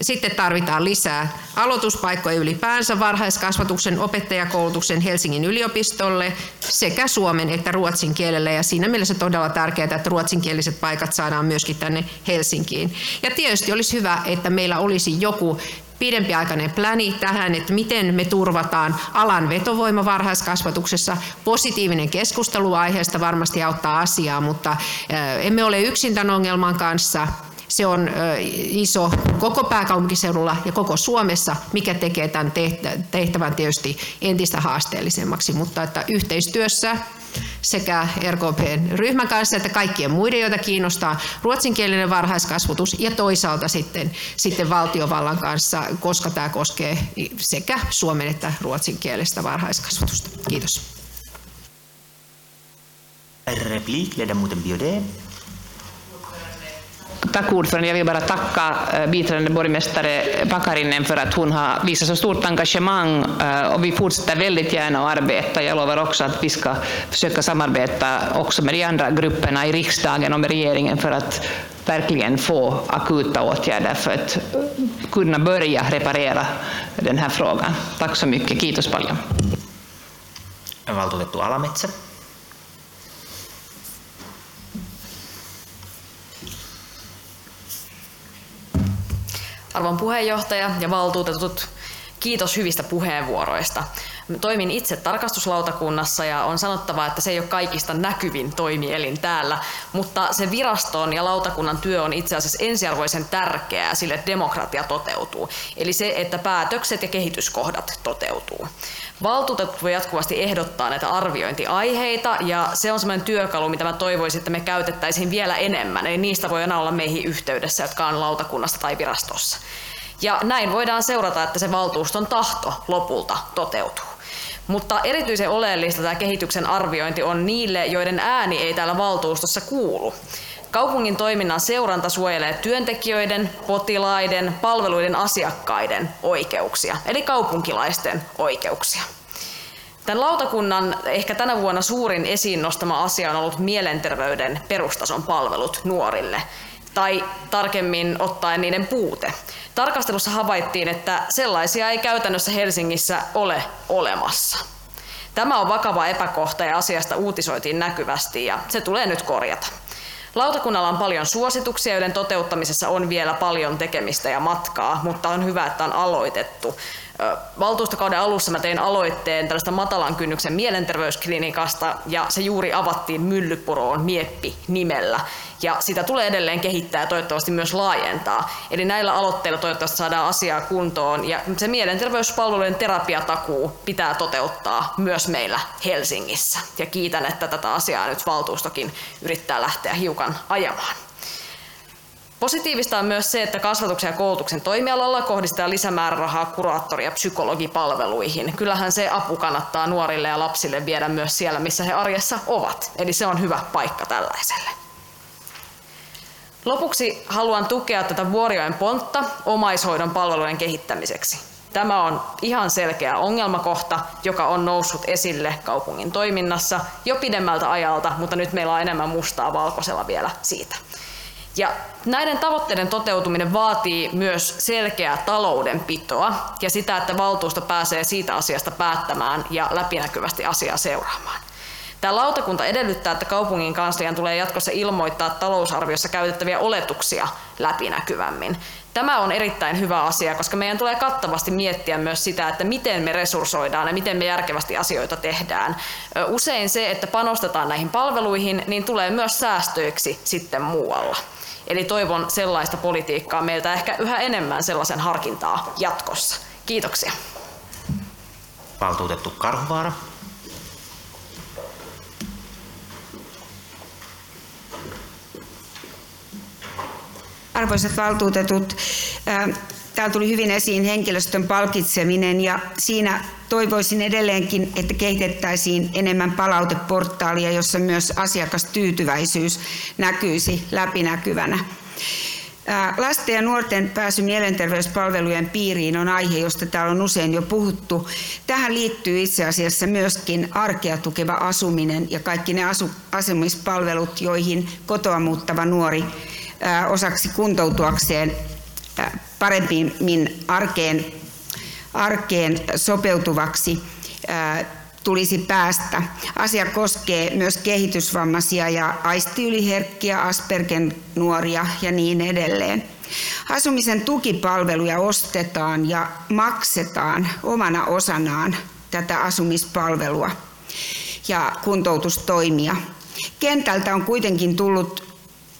Sitten tarvitaan lisää aloituspaikkoja ylipäänsä varhaiskasvatuksen opettajakoulutuksen Helsingin yliopistolle sekä suomen että ruotsin kielellä. Ja siinä mielessä todella tärkeää, että ruotsinkieliset paikat saadaan myöskin tänne Helsinkiin. Ja tietysti olisi hyvä, että meillä olisi joku pidempiaikainen pläni tähän, että miten me turvataan alan vetovoima varhaiskasvatuksessa. Positiivinen keskustelu aiheesta varmasti auttaa asiaa, mutta emme ole yksin tämän ongelman kanssa. Se on iso koko pääkaupunkiseudulla ja koko Suomessa, mikä tekee tämän tehtävän tietysti entistä haasteellisemmaksi, mutta että yhteistyössä sekä RKPn ryhmän kanssa että kaikkien muiden, joita kiinnostaa ruotsinkielinen varhaiskasvatus ja toisaalta sitten, sitten valtiovallan kanssa, koska tämä koskee sekä suomen että ruotsinkielistä varhaiskasvatusta. Kiitos. Replik, ledamoten Biaudet. Tack ordförande. Jag vill bara tacka eh, biträdande borgmästare Pakarinen för att hon har visat så stort engagemang eh, och vi fortsätter väldigt gärna att arbeta. Jag lovar också att vi ska försöka samarbeta också med de andra grupperna i riksdagen och med regeringen för att verkligen få akuta åtgärder för att kunna börja reparera den här frågan. Tack så mycket. Kiitos paljon. Valtuutettu Alametsä. Arvon puheenjohtaja ja valtuutetut, kiitos hyvistä puheenvuoroista. Toimin itse tarkastuslautakunnassa ja on sanottava, että se ei ole kaikista näkyvin toimielin täällä, mutta se viraston ja lautakunnan työ on itse asiassa ensiarvoisen tärkeää, sille demokratia toteutuu. Eli se, että päätökset ja kehityskohdat toteutuu. Valtuutetut voi jatkuvasti ehdottaa näitä arviointiaiheita ja se on sellainen työkalu, mitä mä toivoisin, että me käytettäisiin vielä enemmän. Eli niistä voi aina olla meihin yhteydessä, jotka on lautakunnassa tai virastossa. Ja näin voidaan seurata, että se valtuuston tahto lopulta toteutuu. Mutta erityisen oleellista tämä kehityksen arviointi on niille, joiden ääni ei täällä valtuustossa kuulu. Kaupungin toiminnan seuranta suojelee työntekijöiden, potilaiden, palveluiden asiakkaiden oikeuksia, eli kaupunkilaisten oikeuksia. Tämän lautakunnan ehkä tänä vuonna suurin esiin nostama asia on ollut mielenterveyden perustason palvelut nuorille, tai tarkemmin ottaen niiden puute. Tarkastelussa havaittiin, että sellaisia ei käytännössä Helsingissä ole olemassa. Tämä on vakava epäkohta ja asiasta uutisoitiin näkyvästi ja se tulee nyt korjata. Lautakunnalla on paljon suosituksia, joiden toteuttamisessa on vielä paljon tekemistä ja matkaa, mutta on hyvä, että on aloitettu valtuustokauden alussa mä tein aloitteen tällaista matalan kynnyksen mielenterveysklinikasta ja se juuri avattiin Myllypuroon Mieppi nimellä ja sitä tulee edelleen kehittää ja toivottavasti myös laajentaa. Eli näillä aloitteilla toivottavasti saadaan asiaa kuntoon ja se mielenterveyspalvelujen terapiatakuu pitää toteuttaa myös meillä Helsingissä. Ja kiitän, että tätä asiaa nyt valtuustokin yrittää lähteä hiukan ajamaan. Positiivista on myös se, että kasvatuksen ja koulutuksen toimialalla kohdistetaan lisämäärärahaa kuraattori- ja psykologipalveluihin. Kyllähän se apu kannattaa nuorille ja lapsille viedä myös siellä, missä he arjessa ovat. Eli se on hyvä paikka tällaiselle. Lopuksi haluan tukea tätä Vuorioen pontta omaishoidon palvelujen kehittämiseksi. Tämä on ihan selkeä ongelmakohta, joka on noussut esille kaupungin toiminnassa jo pidemmältä ajalta, mutta nyt meillä on enemmän mustaa valkoisella vielä siitä. Ja näiden tavoitteiden toteutuminen vaatii myös selkeää taloudenpitoa ja sitä, että valtuusto pääsee siitä asiasta päättämään ja läpinäkyvästi asiaa seuraamaan. Tämä lautakunta edellyttää, että kaupungin kanslian tulee jatkossa ilmoittaa talousarviossa käytettäviä oletuksia läpinäkyvämmin. Tämä on erittäin hyvä asia, koska meidän tulee kattavasti miettiä myös sitä, että miten me resurssoidaan ja miten me järkevästi asioita tehdään. Usein se, että panostetaan näihin palveluihin, niin tulee myös säästöiksi sitten muualla. Eli toivon sellaista politiikkaa meiltä ehkä yhä enemmän sellaisen harkintaa jatkossa. Kiitoksia. Valtuutettu Karhuvaara. Arvoisat valtuutetut, täällä tuli hyvin esiin henkilöstön palkitseminen ja siinä toivoisin edelleenkin, että kehitettäisiin enemmän palauteportaalia, jossa myös asiakastyytyväisyys näkyisi läpinäkyvänä. Lasten ja nuorten pääsy mielenterveyspalvelujen piiriin on aihe, josta täällä on usein jo puhuttu. Tähän liittyy itse asiassa myöskin arkea tukeva asuminen ja kaikki ne asumispalvelut, joihin kotoa muuttava nuori osaksi kuntoutuakseen paremmin arkeen, arkeen sopeutuvaksi tulisi päästä. Asia koskee myös kehitysvammaisia ja aistiyliherkkiä, Aspergen nuoria ja niin edelleen. Asumisen tukipalveluja ostetaan ja maksetaan omana osanaan tätä asumispalvelua ja kuntoutustoimia. Kentältä on kuitenkin tullut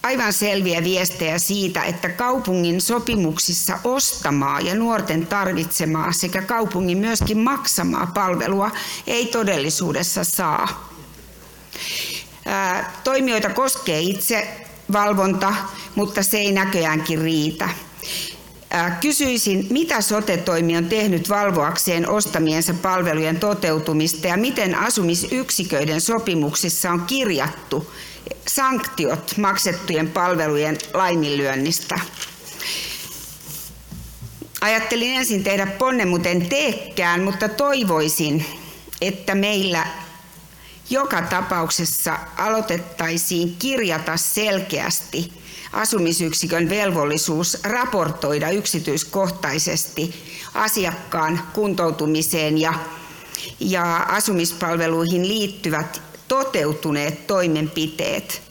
aivan selviä viestejä siitä, että kaupungin sopimuksissa ostamaa ja nuorten tarvitsemaa sekä kaupungin myöskin maksamaa palvelua ei todellisuudessa saa. Toimijoita koskee itse valvonta, mutta se ei näköjäänkin riitä. Kysyisin, mitä sote-toimi on tehnyt valvoakseen ostamiensa palvelujen toteutumista ja miten asumisyksiköiden sopimuksissa on kirjattu sanktiot maksettujen palvelujen laiminlyönnistä. Ajattelin ensin tehdä ponnen, mutta en teekään, mutta toivoisin, että meillä joka tapauksessa aloitettaisiin kirjata selkeästi asumisyksikön velvollisuus raportoida yksityiskohtaisesti asiakkaan kuntoutumiseen ja, ja asumispalveluihin liittyvät toteutuneet toimenpiteet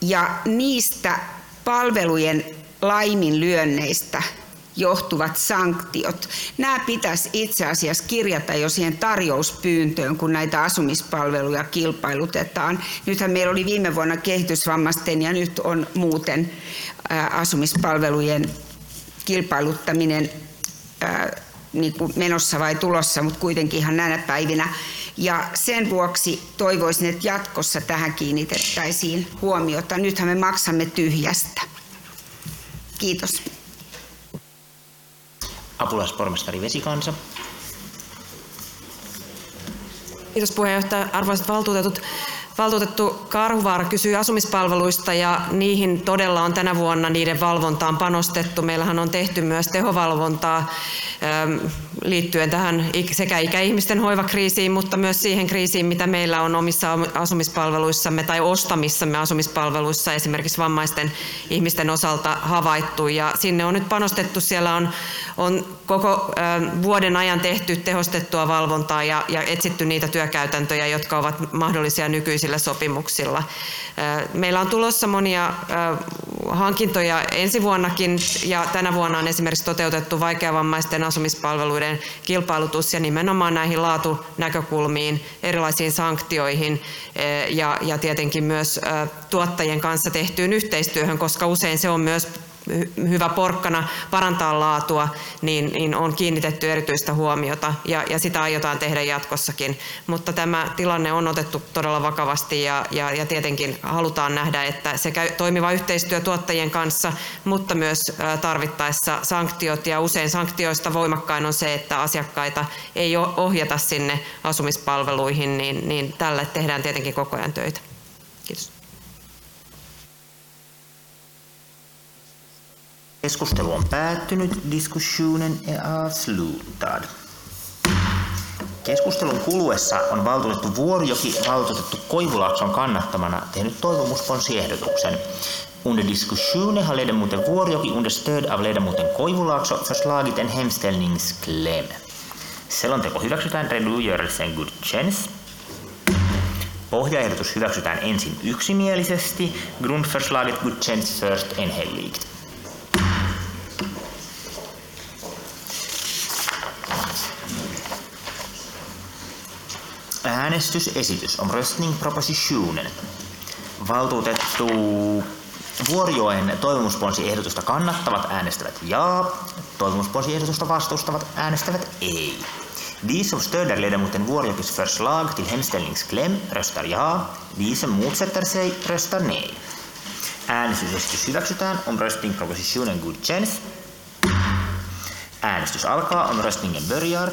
ja niistä palvelujen laiminlyönneistä johtuvat sanktiot. Nämä pitäisi itse asiassa kirjata jo siihen tarjouspyyntöön, kun näitä asumispalveluja kilpailutetaan. Nythän meillä oli viime vuonna kehitysvammaisten ja nyt on muuten asumispalvelujen kilpailuttaminen niin kuin menossa vai tulossa, mutta kuitenkin ihan näinä päivinä. Ja sen vuoksi toivoisin, että jatkossa tähän kiinnitettäisiin huomiota. Nythän me maksamme tyhjästä. Kiitos. Apulaispormestari Vesikansa. Kiitos puheenjohtaja. Arvoisat valtuutetut. Valtuutettu Karhuvaara kysyi asumispalveluista ja niihin todella on tänä vuonna niiden valvontaan panostettu. Meillähän on tehty myös tehovalvontaa Um, liittyen tähän sekä ikäihmisten hoivakriisiin, mutta myös siihen kriisiin, mitä meillä on omissa asumispalveluissamme tai ostamissamme asumispalveluissa esimerkiksi vammaisten ihmisten osalta havaittu. Ja sinne on nyt panostettu, siellä on, on koko vuoden ajan tehty tehostettua valvontaa ja, ja etsitty niitä työkäytäntöjä, jotka ovat mahdollisia nykyisillä sopimuksilla. Meillä on tulossa monia hankintoja ensi vuonnakin ja tänä vuonna on esimerkiksi toteutettu vaikeavammaisten asumispalveluiden kilpailutus ja nimenomaan näihin laatunäkökulmiin, erilaisiin sanktioihin ja, ja tietenkin myös tuottajien kanssa tehtyyn yhteistyöhön, koska usein se on myös hyvä porkkana parantaa laatua, niin, niin on kiinnitetty erityistä huomiota ja, ja sitä aiotaan tehdä jatkossakin. Mutta tämä tilanne on otettu todella vakavasti ja, ja, ja tietenkin halutaan nähdä, että sekä toimiva yhteistyö tuottajien kanssa, mutta myös tarvittaessa sanktiot ja usein sanktioista voimakkain on se, että asiakkaita ei ohjata sinne asumispalveluihin, niin, niin tälle tehdään tietenkin koko ajan töitä. Kiitos. Keskustelu on päättynyt. Diskussionen är avslutad. Keskustelun kuluessa on valtuutettu Vuorijoki valtuutettu Koivulaakson kannattamana tehnyt toivomusponsiehdotuksen. Under diskussionen har ledamoten Vuorijoki under stöd av ledamoten Koivulaakso förslagit en hemställningskläm. Selonteko hyväksytään redogörelsen godkänns. Pohjaehdotus hyväksytään ensin yksimielisesti. Grundförslaget godkänns först enhälligt. Äänestysesitys on Röstning propositionen. Valtuutettu Vuorijoen toivomusponsiehdotusta kannattavat äänestävät ja, toivomusponsiehdotusta vastustavat äänestävät ei. De som stöder ledamoten Vuorjokis förslag till hemställningskläm röstar ja, de som motsätter sig röstar nej. Äänestysesitys hyväksytään om propositionen godkänns. Äänestys alkaa om röstningen börjar.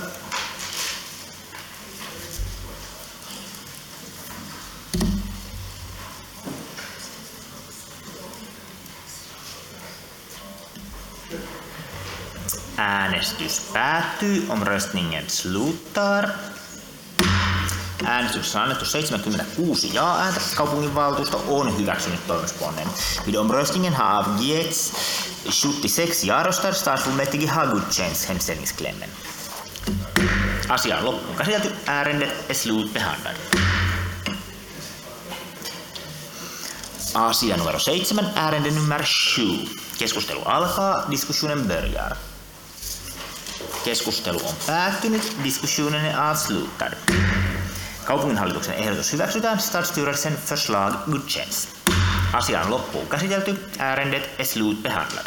Äänestys päättyy. Omröstningen slutar. Äänestyksessä on annettu 76 ja-ääntä. Kaupunginvaltuusto on hyväksynyt toimusponnen. Vid omröstningen har avgetts 76 ja-röster. Stadsfullmäktige har godkänt hemställningsklämmen. Asia on loppuun käsitelty. Ärendet är slutbehandlad. Asia numero 7, ärende nummer 7. Keskustelu alkaa, diskussionen börjar. Keskustelu on päättynyt. Diskussionen är avslutad. Kaupunginhallituksen ehdotus hyväksytään. Stadsstyrelsen förslag godkänns. Asia on loppuun käsitelty. Ärendet är slutbehandlad.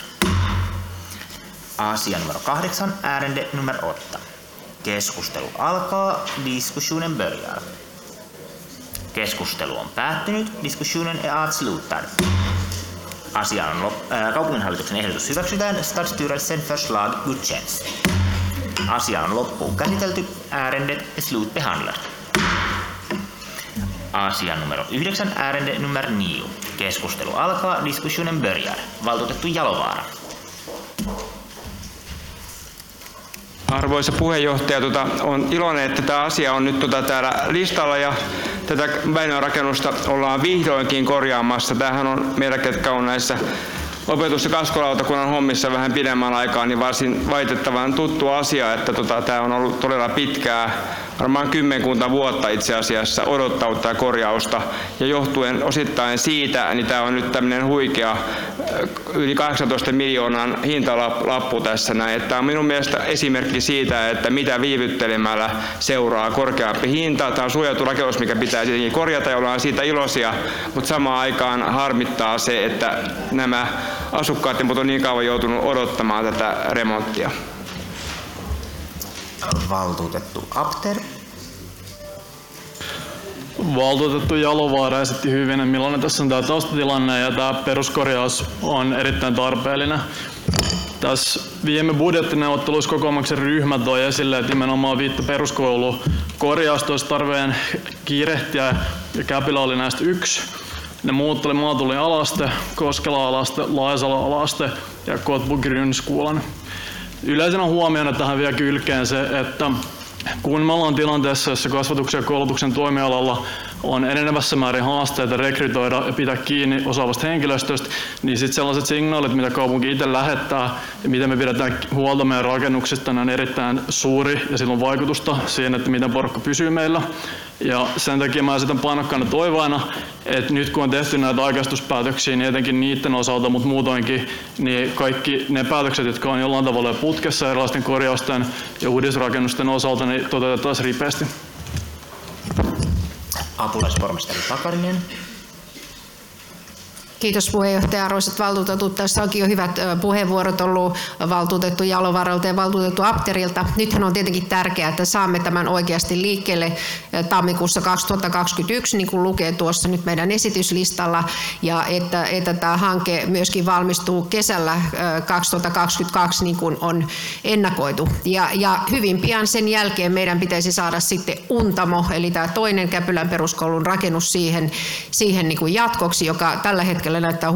Asia numero 8. Ärende nummer 8. Keskustelu alkaa. Diskussionen börjar. Keskustelu on päättynyt. Diskussionen är avslutad. Asia on lop- äh, kaupunginhallituksen ehdotus hyväksytään. Stadsstyrelsen förslag godkänns. Asia on loppuun käsitelty. Ärendet är slutbehandlad. Asia numero 9, ärende nummer 9. Keskustelu alkaa, diskussionen börjar. Valtuutettu Jalovaara. Arvoisa puheenjohtaja, tuota, on iloinen, että tämä asia on nyt tuota, täällä listalla ja tätä väinörakennusta ollaan vihdoinkin korjaamassa. Tämähän on meillä, ketkä on näissä opetus- ja kasvulautakunnan hommissa vähän pidemmän aikaa, niin varsin valitettavan tuttu asia, että tota, tämä on ollut todella pitkää, varmaan kymmenkunta vuotta itse asiassa odottanut tämä korjausta. Ja johtuen osittain siitä, niin tämä on nyt tämmöinen huikea yli 18 miljoonan hintalappu tässä näin. Tämä on minun mielestä esimerkki siitä, että mitä viivyttelemällä seuraa korkeampi hinta. Tämä on suojattu rakennus, mikä pitää tietenkin korjata ja ollaan siitä iloisia, mutta samaan aikaan harmittaa se, että nämä asukkaat on niin kauan joutunut odottamaan tätä remonttia. Valtuutettu Apter. Valtuutettu Jalovaara esitti hyvin, millainen tässä on tämä taustatilanne ja tämä peruskorjaus on erittäin tarpeellinen. Tässä viime budjettineuvotteluissa kokoomuksen ryhmä toi esille, että nimenomaan viittä peruskoulu korjausta olisi tarpeen kiirehtiä ja Käpilä oli näistä yksi. Ne muut oli Maatulin alaste, Koskela alaste, Laisala alaste ja Kotbu Grynskolan. Yleisenä huomiona tähän vielä kylkeen se, että kun me ollaan tilanteessa, jossa kasvatuksen ja koulutuksen toimialalla on enenevässä määrin haasteita rekrytoida ja pitää kiinni osaavasta henkilöstöstä, niin sitten sellaiset signaalit, mitä kaupunki itse lähettää ja miten me pidetään huolta meidän rakennuksista, on erittäin suuri ja sillä on vaikutusta siihen, että miten porukka pysyy meillä. Ja sen takia mä esitän painokkaana toivaina, että nyt kun on tehty näitä aikaistuspäätöksiä, niin etenkin niiden osalta, mutta muutoinkin, niin kaikki ne päätökset, jotka on jollain tavalla putkessa erilaisten korjausten ja uudisrakennusten osalta, niin toteutetaan ripeästi. Apulaispormestari Pakarinen. Kiitos puheenjohtaja. Arvoisat valtuutetut, tässä onkin jo hyvät puheenvuorot ollut valtuutettu Jalovaralta ja valtuutettu Apterilta. Nythän on tietenkin tärkeää, että saamme tämän oikeasti liikkeelle tammikuussa 2021, niin kuin lukee tuossa nyt meidän esityslistalla, ja että, että tämä hanke myöskin valmistuu kesällä 2022, niin kuin on ennakoitu. Ja, ja hyvin pian sen jälkeen meidän pitäisi saada sitten Untamo, eli tämä toinen Käpylän peruskoulun rakennus siihen, siihen niin kuin jatkoksi, joka tällä hetkellä hetkellä näyttää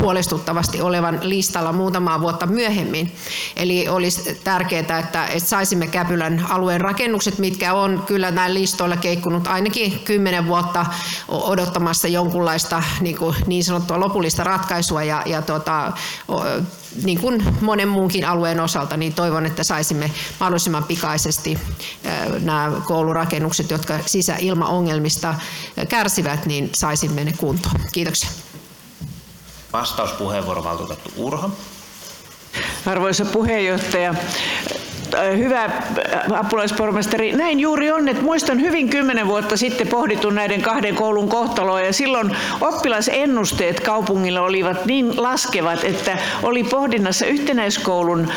huolestuttavasti olevan listalla muutamaa vuotta myöhemmin. Eli olisi tärkeää, että, saisimme Käpylän alueen rakennukset, mitkä on kyllä näin listoilla keikkunut ainakin kymmenen vuotta odottamassa jonkunlaista niin, kuin niin sanottua lopullista ratkaisua ja, ja tota, niin kuin monen muunkin alueen osalta, niin toivon, että saisimme mahdollisimman pikaisesti nämä koulurakennukset, jotka sisäilmaongelmista kärsivät, niin saisimme ne kuntoon. Kiitoksia. Vastauspuheenvuoro valtuutettu Urho. Arvoisa puheenjohtaja, hyvä apulaispormestari. Näin juuri on, että muistan hyvin kymmenen vuotta sitten pohditun näiden kahden koulun kohtaloa ja silloin oppilasennusteet kaupungilla olivat niin laskevat, että oli pohdinnassa yhtenäiskoulun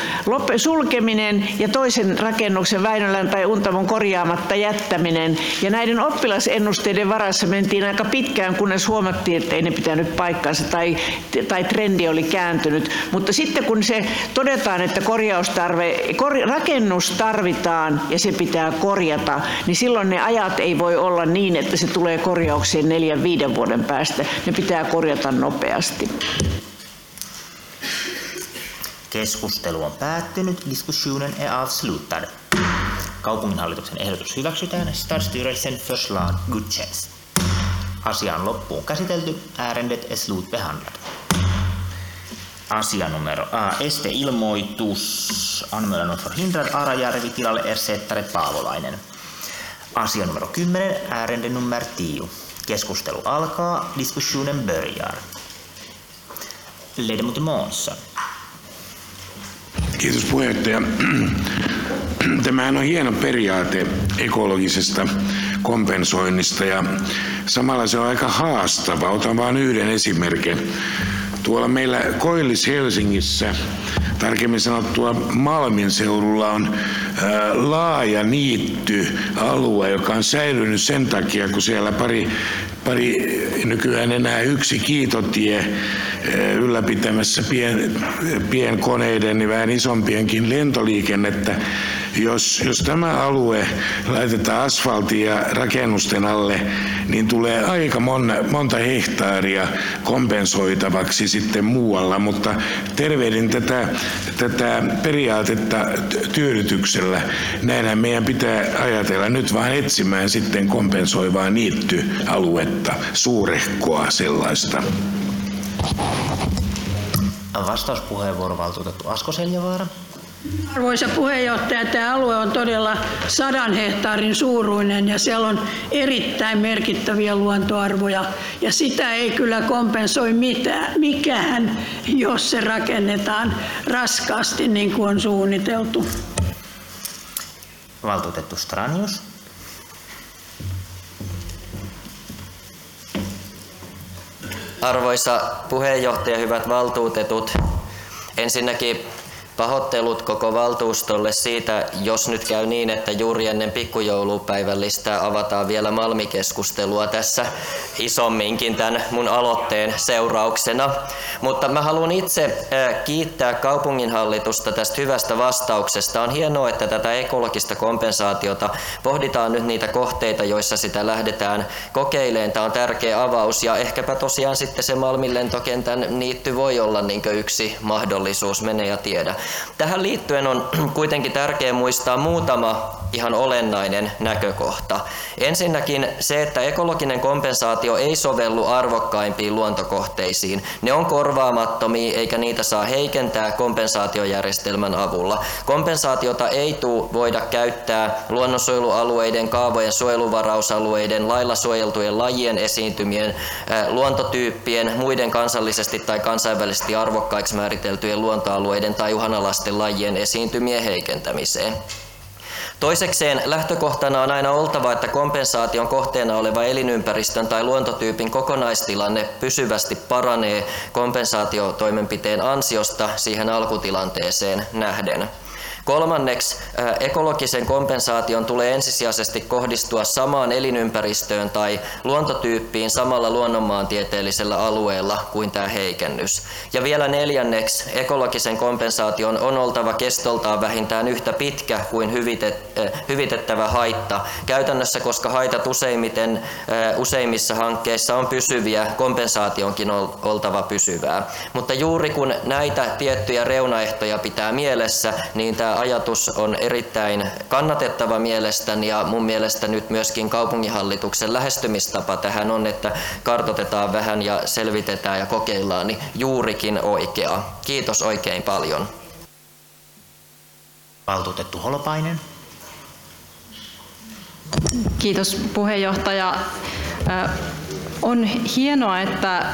sulkeminen ja toisen rakennuksen Väinölän tai Untamon korjaamatta jättäminen. Ja näiden oppilasennusteiden varassa mentiin aika pitkään, kunnes huomattiin, että ei ne pitänyt paikkaansa tai, tai trendi oli kääntynyt. Mutta sitten kun se todetaan, että korjaustarve, kor, rakennus tarvitaan ja se pitää korjata, niin silloin ne ajat ei voi olla niin, että se tulee korjaukseen neljän viiden vuoden päästä. Ne pitää korjata nopeasti. Keskustelu on päättynyt. Diskussionen är avslutad. Kaupunginhallituksen ehdotus hyväksytään. Stadsstyrelsen förslag godkänns. Asia on loppuun käsitelty. Ärendet är slutbehandlat. Asianumero A. Esteilmoitus. Anmälan on förhindrad Arajärvi tilalle ersättare Paavolainen. Asia numero 10. Ärende nummer 10. Keskustelu alkaa. Diskussionen börjar. Ledamot Månsson. Kiitos puheenjohtaja. <clears throat> Tämähän on hieno periaate ekologisesta kompensoinnista ja samalla se on aika haastava. Otan vain yhden esimerkin. Tuolla meillä Koillis-Helsingissä, tarkemmin sanottua Malmin seudulla on laaja niittyalue, joka on säilynyt sen takia, kun siellä pari, pari nykyään enää yksi kiitotie ylläpitämässä pien, pienkoneiden ja vähän isompienkin lentoliikennettä jos, jos tämä alue laitetaan asfaltia rakennusten alle, niin tulee aika monta, monta hehtaaria kompensoitavaksi sitten muualla, mutta tervehdin tätä, tätä periaatetta tyydytyksellä. Näinhän meidän pitää ajatella nyt vaan etsimään sitten kompensoivaa niittyaluetta, suurehkoa sellaista. Vastauspuheenvuoro valtuutettu Asko Seljavaara. Arvoisa puheenjohtaja, tämä alue on todella sadan hehtaarin suuruinen ja siellä on erittäin merkittäviä luontoarvoja ja sitä ei kyllä kompensoi mitään, mikään, jos se rakennetaan raskaasti niin kuin on suunniteltu. Valtuutettu Stranius. Arvoisa puheenjohtaja, hyvät valtuutetut. Ensinnäkin Pahoittelut koko valtuustolle siitä, jos nyt käy niin, että juuri ennen pikkujoulupäivällistä avataan vielä Malmikeskustelua tässä isomminkin tämän mun aloitteen seurauksena. Mutta mä haluan itse kiittää kaupunginhallitusta tästä hyvästä vastauksesta. On hienoa, että tätä ekologista kompensaatiota pohditaan nyt niitä kohteita, joissa sitä lähdetään kokeilemaan. Tämä on tärkeä avaus ja ehkäpä tosiaan sitten se Malmin lentokentän niitty voi olla niin yksi mahdollisuus, mene ja tiedä. Tähän liittyen on kuitenkin tärkeää muistaa muutama ihan olennainen näkökohta. Ensinnäkin se, että ekologinen kompensaatio ei sovellu arvokkaimpiin luontokohteisiin. Ne on korvaamattomia eikä niitä saa heikentää kompensaatiojärjestelmän avulla. Kompensaatiota ei tule voida käyttää luonnonsuojelualueiden, kaavojen, suojeluvarausalueiden, lailla suojeltujen lajien esiintymien, luontotyyppien, muiden kansallisesti tai kansainvälisesti arvokkaiksi määriteltyjen luontoalueiden tai uhanalaisten lajien esiintymien heikentämiseen. Toisekseen lähtökohtana on aina oltava, että kompensaation kohteena oleva elinympäristön tai luontotyypin kokonaistilanne pysyvästi paranee kompensaatiotoimenpiteen ansiosta siihen alkutilanteeseen nähden. Kolmanneksi ekologisen kompensaation tulee ensisijaisesti kohdistua samaan elinympäristöön tai luontotyyppiin samalla luonnonmaantieteellisellä alueella kuin tämä heikennys. Ja vielä neljänneksi ekologisen kompensaation on oltava kestoltaan vähintään yhtä pitkä kuin hyvitettävä haitta. Käytännössä, koska haitat useimmiten, useimmissa hankkeissa on pysyviä, kompensaationkin on oltava pysyvää. Mutta juuri kun näitä tiettyjä reunaehtoja pitää mielessä, niin tämä ajatus on erittäin kannatettava mielestäni ja mun mielestä nyt myöskin kaupunginhallituksen lähestymistapa tähän on, että kartotetaan vähän ja selvitetään ja kokeillaan, niin juurikin oikea. Kiitos oikein paljon. Valtuutettu Holopainen. Kiitos puheenjohtaja. On hienoa, että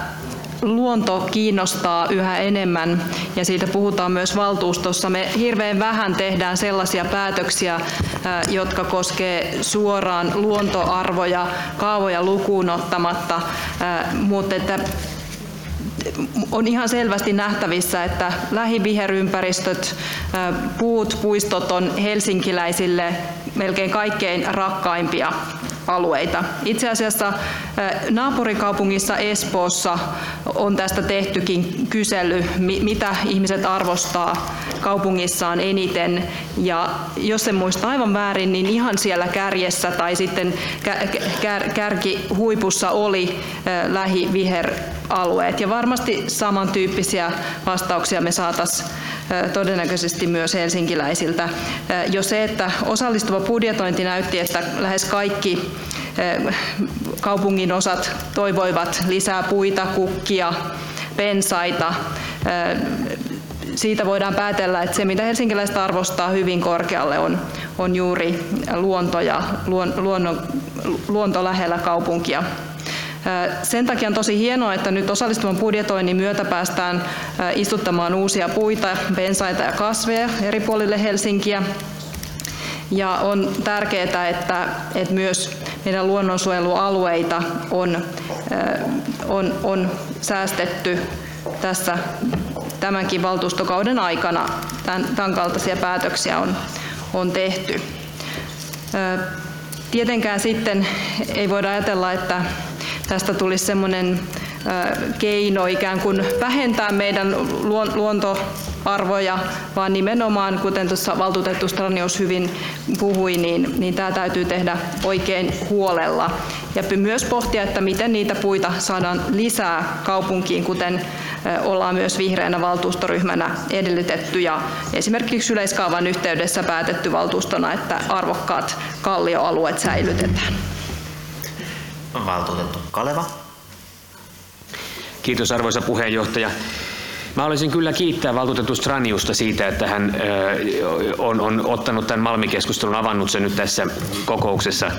luonto kiinnostaa yhä enemmän ja siitä puhutaan myös valtuustossa. Me hirveän vähän tehdään sellaisia päätöksiä, jotka koskee suoraan luontoarvoja, kaavoja lukuun ottamatta, mutta että on ihan selvästi nähtävissä, että lähiviherympäristöt, puut, puistot on helsinkiläisille melkein kaikkein rakkaimpia alueita. Itse asiassa naapurikaupungissa Espoossa on tästä tehtykin kysely, mitä ihmiset arvostaa kaupungissaan eniten. Ja jos en muista aivan väärin, niin ihan siellä kärjessä tai sitten kärkihuipussa oli lähiviheralueet. Ja varmasti samantyyppisiä vastauksia me saataisiin todennäköisesti myös helsinkiläisiltä. Jo se, että osallistuva budjetointi näytti, että lähes kaikki kaupungin osat toivoivat lisää puita, kukkia, pensaita. Siitä voidaan päätellä, että se mitä helsinkiläiset arvostaa hyvin korkealle on, on juuri luonto ja luon, luonno, luonto lähellä kaupunkia. Sen takia on tosi hienoa, että nyt osallistuvan budjetoinnin myötä päästään istuttamaan uusia puita, bensaita ja kasveja eri puolille Helsinkiä. Ja on tärkeää, että, että myös meidän luonnonsuojelualueita on, on, on säästetty tässä tämänkin valtuustokauden aikana. Tämän, tämän kaltaisia päätöksiä on, on tehty. Tietenkään sitten ei voida ajatella, että tästä tulisi semmoinen keino ikään kuin vähentää meidän luontoarvoja, vaan nimenomaan, kuten tuossa valtuutettu Stranius hyvin puhui, niin, niin tämä täytyy tehdä oikein huolella. Ja myös pohtia, että miten niitä puita saadaan lisää kaupunkiin, kuten ollaan myös vihreänä valtuustoryhmänä edellytetty ja esimerkiksi yleiskaavan yhteydessä päätetty valtuustona, että arvokkaat kallioalueet säilytetään. Valtuutettu Kaleva. Kiitos arvoisa puheenjohtaja. Mä olisin kyllä kiittää valtuutettu Straniusta siitä, että hän on, on ottanut tämän Malmikeskustelun, avannut sen nyt tässä kokouksessa.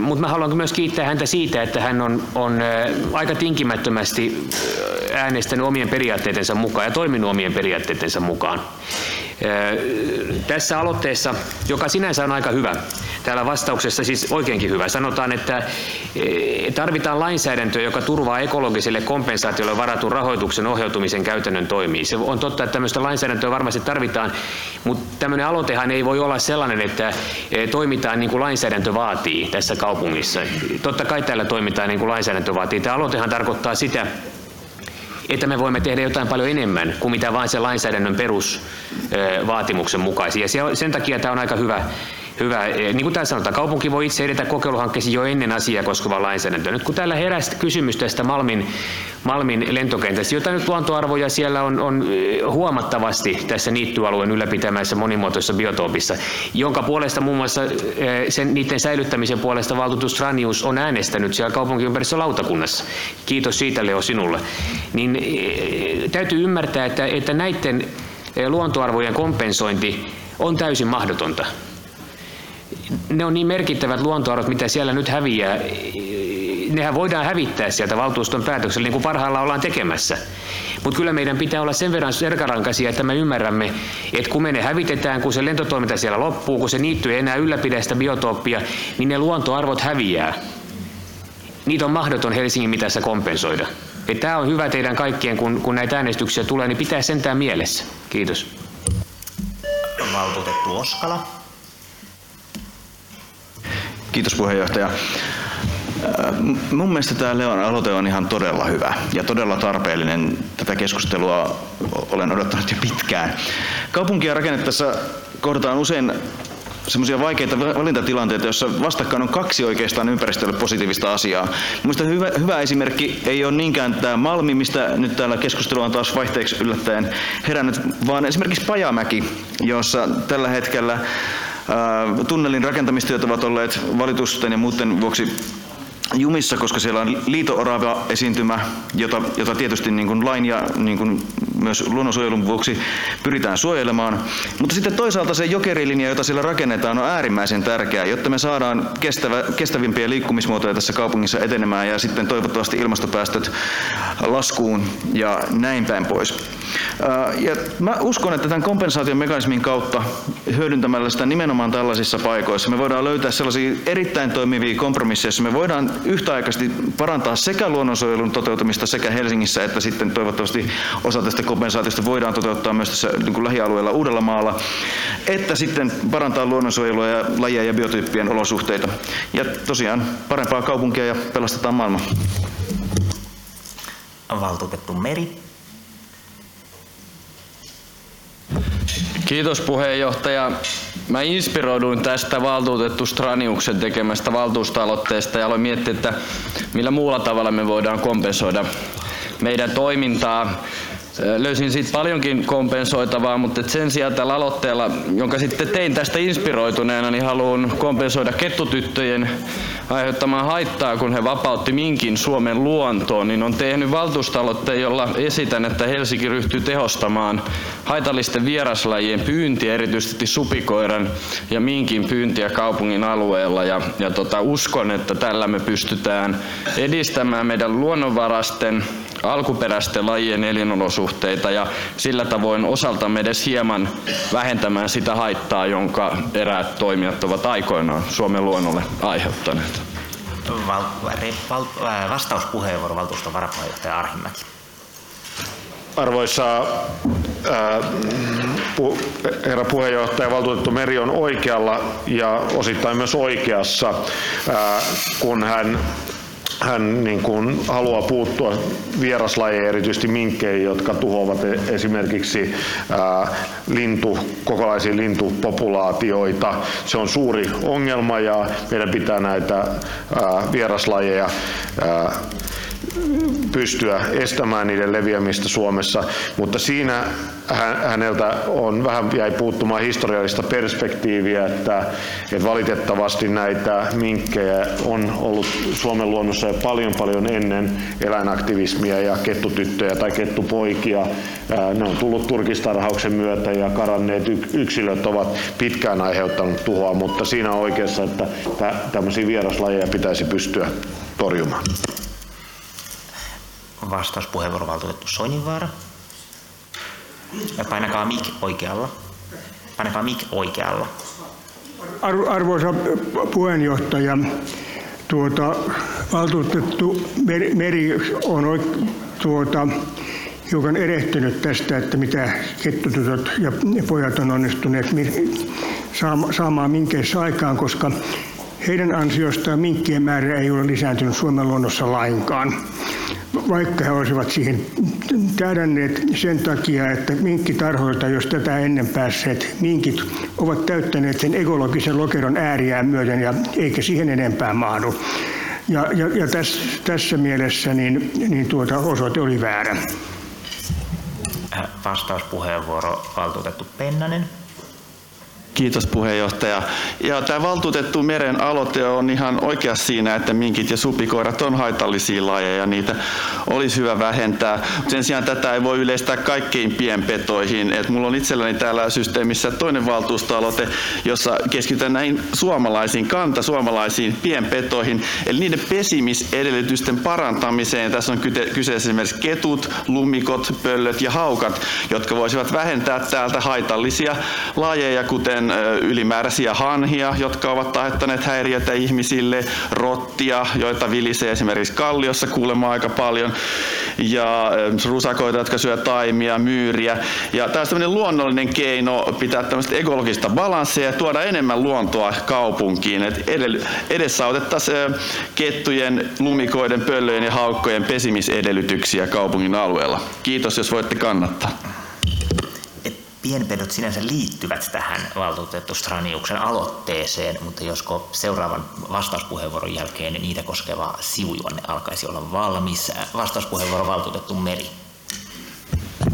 Mutta mä haluan myös kiittää häntä siitä, että hän on, on aika tinkimättömästi äänestänyt omien periaatteidensa mukaan ja toiminut omien periaatteidensa mukaan. Tässä aloitteessa, joka sinänsä on aika hyvä, täällä vastauksessa siis oikeinkin hyvä, sanotaan, että tarvitaan lainsäädäntöä, joka turvaa ekologiselle kompensaatiolle varatun rahoituksen ohjautumisen käytännön toimii. Se on totta, että tämmöistä lainsäädäntöä varmasti tarvitaan, mutta tämmöinen aloitehan ei voi olla sellainen, että toimitaan niin kuin lainsäädäntö vaatii tässä kaupungissa. Totta kai täällä toimitaan niin kuin lainsäädäntö vaatii. Tämä aloitehan tarkoittaa sitä, että me voimme tehdä jotain paljon enemmän kuin mitä vain se lainsäädännön perusvaatimuksen mukaisia. Sen takia tämä on aika hyvä, hyvä. E, niin kuin täällä sanotaan, kaupunki voi itse edetä kokeiluhankkeisiin jo ennen asiaa koskevaa lainsäädäntöä. Nyt kun täällä heräsi kysymys tästä Malmin, Malmin lentokentästä, jota nyt luontoarvoja siellä on, on e, huomattavasti tässä niittyalueen ylläpitämässä monimuotoisessa biotoopissa, jonka puolesta muun muassa e, sen, niiden säilyttämisen puolesta valtuutus Stranius on äänestänyt siellä kaupunkiympäristölautakunnassa. Kiitos siitä Leo sinulle. Niin täytyy ymmärtää, että, että näiden luontoarvojen kompensointi on täysin mahdotonta. Ne on niin merkittävät luontoarvot, mitä siellä nyt häviää. Nehän voidaan hävittää sieltä valtuuston päätöksellä, niin kuin parhaillaan ollaan tekemässä. Mutta kyllä meidän pitää olla sen verran serkarankaisia, että me ymmärrämme, että kun me ne hävitetään, kun se lentotoiminta siellä loppuu, kun se niittyy ei enää ylläpidä sitä biotooppia, niin ne luontoarvot häviää. Niitä on mahdoton Helsingin mitassa kompensoida. Tämä on hyvä teidän kaikkien, kun, kun näitä äänestyksiä tulee, niin pitää sentään mielessä. Kiitos. Valtuutettu Oskala. Kiitos puheenjohtaja. Äh, mun mielestä tämä Leon aloite on ihan todella hyvä ja todella tarpeellinen. Tätä keskustelua olen odottanut jo pitkään. Kaupunkia rakennettaessa kohdataan usein semmoisia vaikeita valintatilanteita, joissa vastakkain on kaksi oikeastaan ympäristölle positiivista asiaa. Minusta hyvä, hyvä esimerkki ei ole niinkään tämä Malmi, mistä nyt täällä keskustelu on taas vaihteeksi yllättäen herännyt, vaan esimerkiksi Pajamäki, jossa tällä hetkellä tunnelin rakentamistyöt ovat olleet valitusten ja muuten vuoksi jumissa, koska siellä on liito-orava esiintymä, jota, jota tietysti niin kuin lain ja niin kuin myös luonnonsuojelun vuoksi pyritään suojelemaan. Mutta sitten toisaalta se jokerilinja, jota siellä rakennetaan, on äärimmäisen tärkeää, jotta me saadaan kestävä, kestävimpiä liikkumismuotoja tässä kaupungissa etenemään ja sitten toivottavasti ilmastopäästöt laskuun ja näin päin pois. Ja mä uskon, että tämän kompensaation mekanismin kautta hyödyntämällä sitä nimenomaan tällaisissa paikoissa me voidaan löytää sellaisia erittäin toimivia kompromisseja, joissa me voidaan yhtäaikaisesti parantaa sekä luonnonsuojelun toteutumista sekä Helsingissä että sitten toivottavasti osa tästä kompensaatiosta voidaan toteuttaa myös tässä niin kuin lähialueella Uudellamaalla, että sitten parantaa luonnonsuojelua ja lajia ja biotyyppien olosuhteita. Ja tosiaan parempaa kaupunkia ja pelastetaan maailma. Valtuutettu Meri. Kiitos puheenjohtaja. Mä inspiroiduin tästä valtuutettu Straniuksen tekemästä valtuustoaloitteesta ja aloin miettiä, että millä muulla tavalla me voidaan kompensoida meidän toimintaa. Löysin siitä paljonkin kompensoitavaa, mutta sen sijaan tällä aloitteella, jonka sitten tein tästä inspiroituneena, niin haluan kompensoida kettutyttöjen aiheuttamaa haittaa, kun he vapautti minkin Suomen luontoon, niin on tehnyt valtuustaloitteen, jolla esitän, että Helsinki ryhtyy tehostamaan haitallisten vieraslajien pyyntiä, erityisesti supikoiran ja minkin pyyntiä kaupungin alueella. Ja, ja tota, uskon, että tällä me pystytään edistämään meidän luonnonvarasten alkuperäisten lajien elinolosuhteita ja sillä tavoin osaltamme edes hieman vähentämään sitä haittaa, jonka eräät toimijat ovat aikoinaan Suomen luonnolle aiheuttaneet. Val, val, vastauspuheenvuoro valtuuston varapuheenjohtaja Arhimäki. Arvoisa ää, pu, herra puheenjohtaja, valtuutettu Meri on oikealla ja osittain myös oikeassa, ää, kun hän hän niin kuin haluaa puuttua vieraslajeja, erityisesti minkkeihin, jotka tuhoavat e- esimerkiksi ää, lintu, kokonaisia lintupopulaatioita. Se on suuri ongelma ja meidän pitää näitä ää, vieraslajeja ää, pystyä estämään niiden leviämistä Suomessa, mutta siinä häneltä on vähän jäi puuttumaan historiallista perspektiiviä, että, että valitettavasti näitä minkkejä on ollut Suomen luonnossa jo paljon paljon ennen eläinaktivismia ja kettutyttöjä tai kettupoikia. Ne on tullut turkistarhauksen myötä ja karanneet yksilöt ovat pitkään aiheuttaneet tuhoa, mutta siinä on oikeassa, että tämmöisiä vieraslajeja pitäisi pystyä torjumaan. Vastauspuheenvuoro valtuutettu Soininvaara. Painakaa mic oikealla. Painakaa mic oikealla. Arvoisa puheenjohtaja, tuota, valtuutettu Meri on tuota, hiukan erehtynyt tästä, että mitä kettutytöt ja pojat on onnistuneet saamaan minkeissä aikaan, koska heidän ansiostaan minkkien määrä ei ole lisääntynyt Suomen luonnossa lainkaan vaikka he olisivat siihen täydänneet sen takia, että minkkitarhoilta, jos tätä ennen päässeet minkit ovat täyttäneet sen ekologisen lokeron ääriään myöten ja eikä siihen enempää mahdu. Ja, ja, ja tässä, tässä mielessä niin, niin tuota osoite oli väärä. Vastauspuheenvuoro valtuutettu Pennanen. Kiitos puheenjohtaja. Ja tämä valtuutettu meren aloite on ihan oikea siinä, että minkit ja supikoirat on haitallisia lajeja ja niitä olisi hyvä vähentää. Sen sijaan tätä ei voi yleistää kaikkein pienpetoihin. Et mulla on itselläni täällä systeemissä toinen valtuustoaloite, jossa keskitytään näihin suomalaisiin, kanta suomalaisiin pienpetoihin, eli niiden pesimisedellytysten parantamiseen. Tässä on kyseessä esimerkiksi ketut, lumikot, pöllöt ja haukat, jotka voisivat vähentää täältä haitallisia lajeja, kuten ylimääräisiä hanhia, jotka ovat aiheuttaneet häiriötä ihmisille, rottia, joita vilisee esimerkiksi Kalliossa kuulemma aika paljon, ja rusakoita, jotka syö taimia, myyriä. Ja tämä on luonnollinen keino pitää tämmöistä ekologista balanssia ja tuoda enemmän luontoa kaupunkiin. Et edesautettaisiin kettujen, lumikoiden, pöllöjen ja haukkojen pesimisedellytyksiä kaupungin alueella. Kiitos, jos voitte kannattaa pienpedot sinänsä liittyvät tähän valtuutettu Straniuksen aloitteeseen, mutta josko seuraavan vastauspuheenvuoron jälkeen niitä koskeva sivujuonne alkaisi olla valmis. Vastauspuheenvuoro valtuutettu Meri.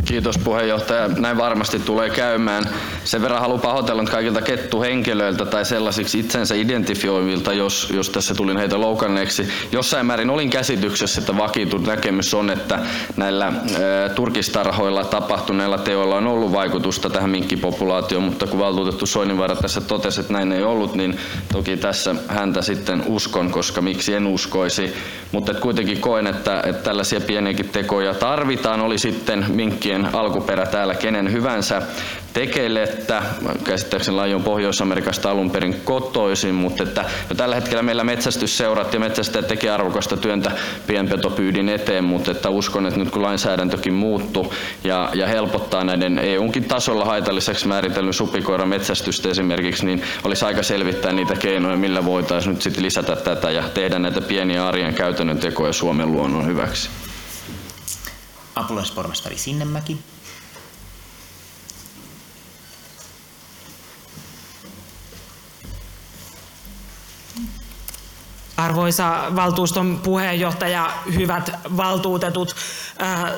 Kiitos puheenjohtaja. Näin varmasti tulee käymään. Sen verran haluan pahoitella kaikilta kettuhenkilöiltä tai sellaisiksi itsensä identifioivilta, jos, jos tässä tulin heitä loukanneeksi. Jossain määrin olin käsityksessä, että vakiintunut näkemys on, että näillä ä, turkistarhoilla tapahtuneilla teoilla on ollut vaikutusta tähän minkkipopulaatioon, mutta kun valtuutettu Soininvaara tässä totesi, että näin ei ollut, niin toki tässä häntä sitten uskon, koska miksi en uskoisi. Mutta kuitenkin koen, että, että tällaisia pieniäkin tekoja tarvitaan, oli sitten minkkien alkuperä täällä kenen hyvänsä tekelettä. Käsittääkseni laji on Pohjois-Amerikasta alun perin kotoisin, mutta että jo tällä hetkellä meillä metsästysseurat ja metsästäjät tekee arvokasta työntä pienpetopyydin eteen, mutta että uskon, että nyt kun lainsäädäntökin muuttuu ja, ja helpottaa näiden EUnkin tasolla haitalliseksi määritellyn supikoiran metsästystä esimerkiksi, niin olisi aika selvittää niitä keinoja, millä voitaisiin nyt sitten lisätä tätä ja tehdä näitä pieniä arjen käytännön tekoja Suomen luonnon hyväksi. Apulaispormestari Sinnemäki. Arvoisa valtuuston puheenjohtaja, hyvät valtuutetut, äh,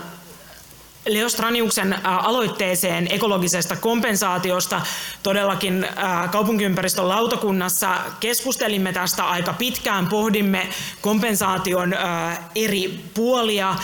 Leo Straniuksen äh, aloitteeseen ekologisesta kompensaatiosta todellakin äh, kaupunkiympäristön lautakunnassa keskustelimme tästä aika pitkään, pohdimme kompensaation eri puolia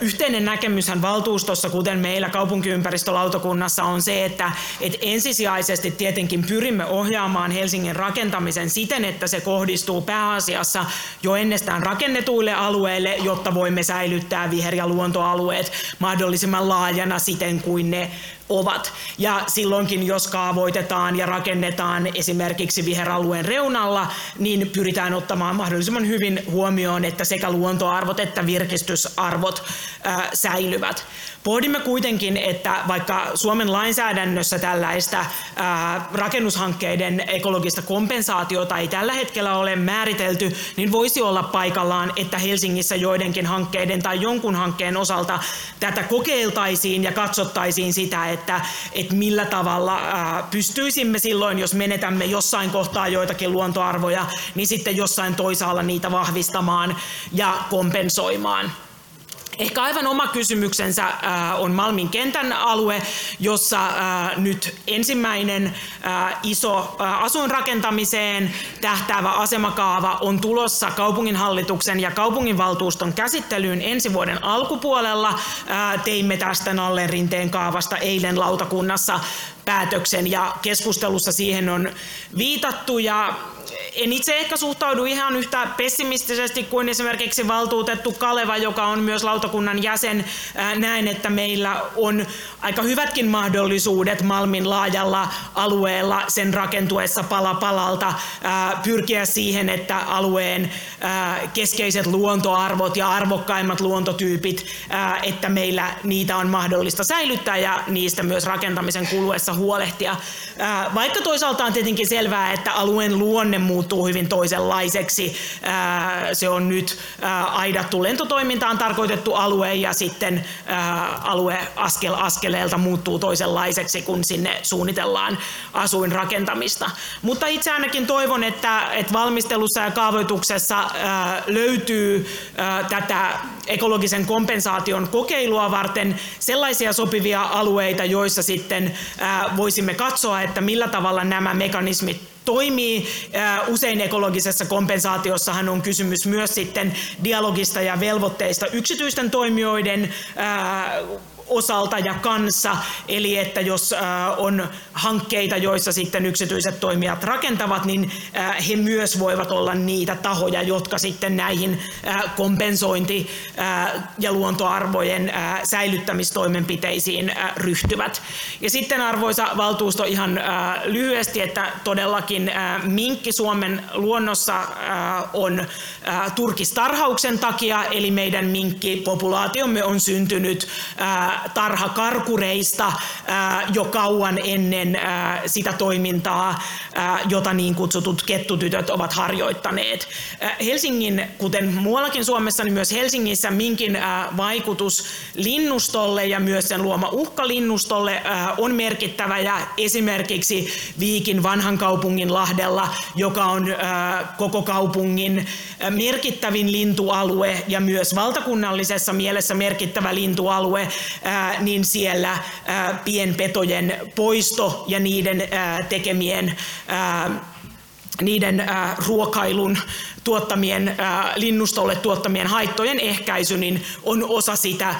Yhteinen näkemyshän valtuustossa, kuten meillä kaupunkiympäristölautakunnassa, on se, että, että ensisijaisesti tietenkin pyrimme ohjaamaan Helsingin rakentamisen siten, että se kohdistuu pääasiassa jo ennestään rakennetuille alueille, jotta voimme säilyttää viher- ja luontoalueet mahdollisimman laajana siten kuin ne ovat. Ja silloinkin, jos kaavoitetaan ja rakennetaan esimerkiksi viheralueen reunalla, niin pyritään ottamaan mahdollisimman hyvin huomioon, että sekä luontoarvot että virkistysarvot ää, säilyvät. Pohdimme kuitenkin, että vaikka Suomen lainsäädännössä tällaista ää, rakennushankkeiden ekologista kompensaatiota ei tällä hetkellä ole määritelty, niin voisi olla paikallaan, että Helsingissä joidenkin hankkeiden tai jonkun hankkeen osalta tätä kokeiltaisiin ja katsottaisiin sitä, että, että millä tavalla ää, pystyisimme silloin, jos menetämme jossain kohtaa joitakin luontoarvoja, niin sitten jossain toisaalla niitä vahvistamaan ja kompensoimaan. Ehkä aivan oma kysymyksensä äh, on Malmin kentän alue, jossa äh, nyt ensimmäinen äh, iso asuinrakentamiseen tähtäävä asemakaava on tulossa kaupunginhallituksen ja kaupunginvaltuuston käsittelyyn ensi vuoden alkupuolella. Teimme tästä Nallen rinteen kaavasta eilen lautakunnassa päätöksen ja keskustelussa siihen on viitattu ja en itse ehkä suhtaudu ihan yhtä pessimistisesti kuin esimerkiksi valtuutettu Kaleva, joka on myös lautakunnan jäsen. Näen, että meillä on aika hyvätkin mahdollisuudet Malmin laajalla alueella sen rakentuessa pala palalta pyrkiä siihen, että alueen keskeiset luontoarvot ja arvokkaimmat luontotyypit, että meillä niitä on mahdollista säilyttää ja niistä myös rakentamisen kuluessa huolehtia. Vaikka toisaalta on tietenkin selvää, että alueen luonne muuttuu hyvin toisenlaiseksi. Se on nyt aidattu lentotoimintaan tarkoitettu alue ja sitten alue askel askeleelta muuttuu toisenlaiseksi, kun sinne suunnitellaan asuinrakentamista. Mutta itse ainakin toivon, että, valmistelussa ja kaavoituksessa löytyy tätä ekologisen kompensaation kokeilua varten sellaisia sopivia alueita, joissa sitten voisimme katsoa, että millä tavalla nämä mekanismit toimii. Usein ekologisessa kompensaatiossahan on kysymys myös sitten dialogista ja velvoitteista yksityisten toimijoiden osalta ja kanssa, eli että jos on hankkeita, joissa sitten yksityiset toimijat rakentavat, niin he myös voivat olla niitä tahoja, jotka sitten näihin kompensointi- ja luontoarvojen säilyttämistoimenpiteisiin ryhtyvät. Ja sitten arvoisa valtuusto ihan lyhyesti, että todellakin minkki Suomen luonnossa on turkistarhauksen takia, eli meidän minkkipopulaatiomme on syntynyt tarhakarkureista jo kauan ennen sitä toimintaa, jota niin kutsutut kettutytöt ovat harjoittaneet. Helsingin, kuten muuallakin Suomessa, niin myös Helsingissä minkin vaikutus linnustolle ja myös sen luoma uhka linnustolle on merkittävä ja esimerkiksi Viikin vanhan kaupungin Lahdella, joka on koko kaupungin merkittävin lintualue ja myös valtakunnallisessa mielessä merkittävä lintualue, niin siellä pienpetojen poisto ja niiden tekemien niiden ruokailun tuottamien, linnustolle tuottamien haittojen ehkäisy niin on osa sitä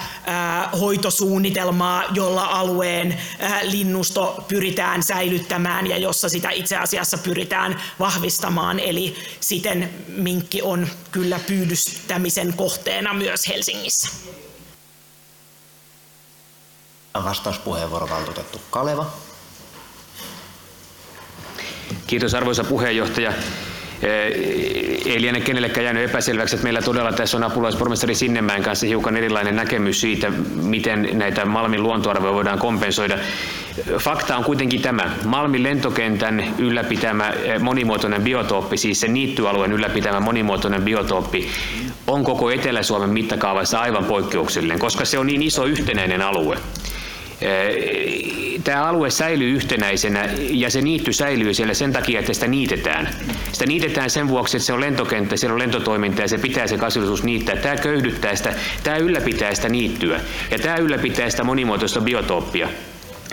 hoitosuunnitelmaa, jolla alueen linnusto pyritään säilyttämään ja jossa sitä itse asiassa pyritään vahvistamaan. Eli siten minkki on kyllä pyydystämisen kohteena myös Helsingissä. Vastauspuheenvuoro valtuutettu Kaleva. Kiitos arvoisa puheenjohtaja. Ei liene kenellekään jäänyt epäselväksi, että meillä todella tässä on apulaispormestari Sinnemäen kanssa hiukan erilainen näkemys siitä, miten näitä Malmin luontoarvoja voidaan kompensoida. Fakta on kuitenkin tämä. Malmin lentokentän ylläpitämä monimuotoinen biotooppi, siis se niittyalueen ylläpitämä monimuotoinen biotooppi, on koko Etelä-Suomen mittakaavassa aivan poikkeuksellinen, koska se on niin iso yhtenäinen alue tämä alue säilyy yhtenäisenä ja se niitty säilyy siellä sen takia, että sitä niitetään. Sitä niitetään sen vuoksi, että se on lentokenttä, siellä on lentotoiminta ja se pitää se kasvillisuus niittää. Tämä köyhdyttää sitä, tämä ylläpitää sitä niittyä ja tämä ylläpitää sitä monimuotoista biotooppia.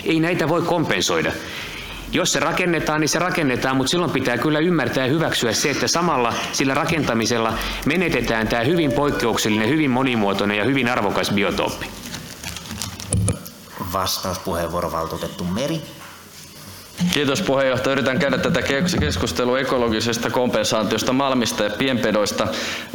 Ei näitä voi kompensoida. Jos se rakennetaan, niin se rakennetaan, mutta silloin pitää kyllä ymmärtää ja hyväksyä se, että samalla sillä rakentamisella menetetään tämä hyvin poikkeuksellinen, hyvin monimuotoinen ja hyvin arvokas biotooppi. Vastauspuheenvuoro valtuutettu Meri. Kiitos puheenjohtaja. Yritän käydä tätä keskustelua ekologisesta kompensaatiosta Malmista ja pienpedoista.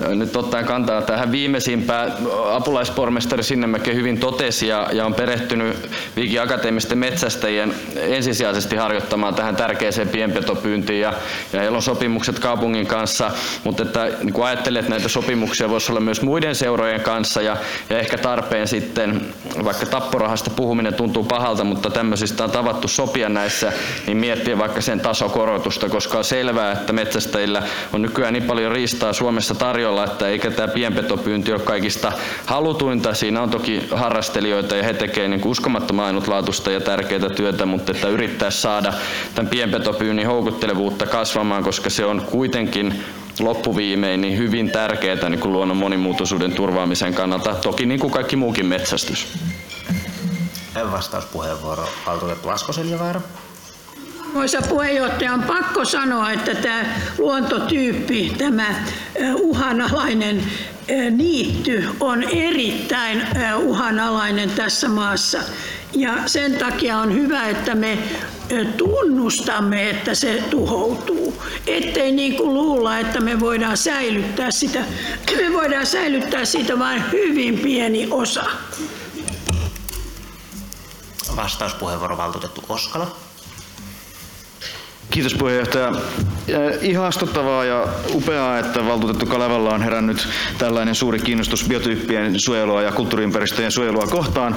Nyt ottaen kantaa tähän viimeisimpään. Apulaispormestari Sinnemäki hyvin totesi ja, ja on perehtynyt Viikin akateemisten metsästäjien ensisijaisesti harjoittamaan tähän tärkeäseen pienpetopyyntiin ja, ja heillä on sopimukset kaupungin kanssa, mutta että, niin kun ajattelee, että näitä sopimuksia voisi olla myös muiden seurojen kanssa ja, ja ehkä tarpeen sitten, vaikka tapporahasta puhuminen tuntuu pahalta, mutta tämmöisistä on tavattu sopia näissä niin miettiä vaikka sen tasokorotusta, koska on selvää, että metsästäjillä on nykyään niin paljon riistaa Suomessa tarjolla, että eikä tämä pienpetopyynti ole kaikista halutuinta. Siinä on toki harrastelijoita ja he tekevät niin uskomattoman ainutlaatuista ja tärkeää työtä, mutta että yrittää saada tämän pienpetopyynnin houkuttelevuutta kasvamaan, koska se on kuitenkin loppuviimein niin hyvin tärkeää niin kuin luonnon monimuotoisuuden turvaamisen kannalta, toki niin kuin kaikki muukin metsästys. Vastauspuheenvuoro valtuutettu Asko Seljavaara. Arvoisa puheenjohtaja, on pakko sanoa, että tämä luontotyyppi, tämä uhanalainen niitty on erittäin uhanalainen tässä maassa. Ja sen takia on hyvä, että me tunnustamme, että se tuhoutuu. Ettei niin kuin luulla, että me voidaan säilyttää sitä. <coughs> Me voidaan säilyttää siitä vain hyvin pieni osa. Vastauspuheenvuoro valtuutettu Oskala. Kiitos puheenjohtaja. Ihastuttavaa ja upeaa, että valtuutettu Kalevalla on herännyt tällainen suuri kiinnostus biotyyppien suojelua ja kulttuuriympäristöjen suojelua kohtaan.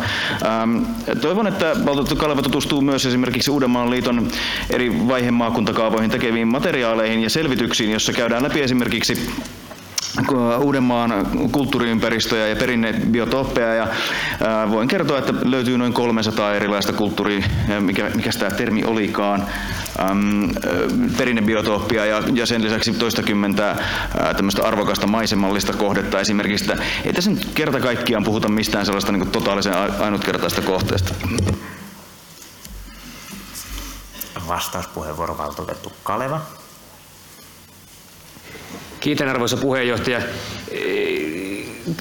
Toivon, että valtuutettu Kaleva tutustuu myös esimerkiksi Uudenmaan liiton eri vaihemaakuntakaavoihin tekeviin materiaaleihin ja selvityksiin, jossa käydään läpi esimerkiksi Uudenmaan kulttuuriympäristöjä ja perinnebiotooppeja ja voin kertoa, että löytyy noin 300 erilaista kulttuuri, mikä, mikä tämä termi olikaan, perinnebiotooppia ja, ja sen lisäksi toistakymmentä tämmöistä arvokasta maisemallista kohdetta esimerkiksi. Ei tässä nyt kerta kaikkiaan puhuta mistään sellaista niin totaalisen ainutkertaista kohteesta. Vastauspuheenvuoro valtuutettu Kaleva. Kiitän arvoisa puheenjohtaja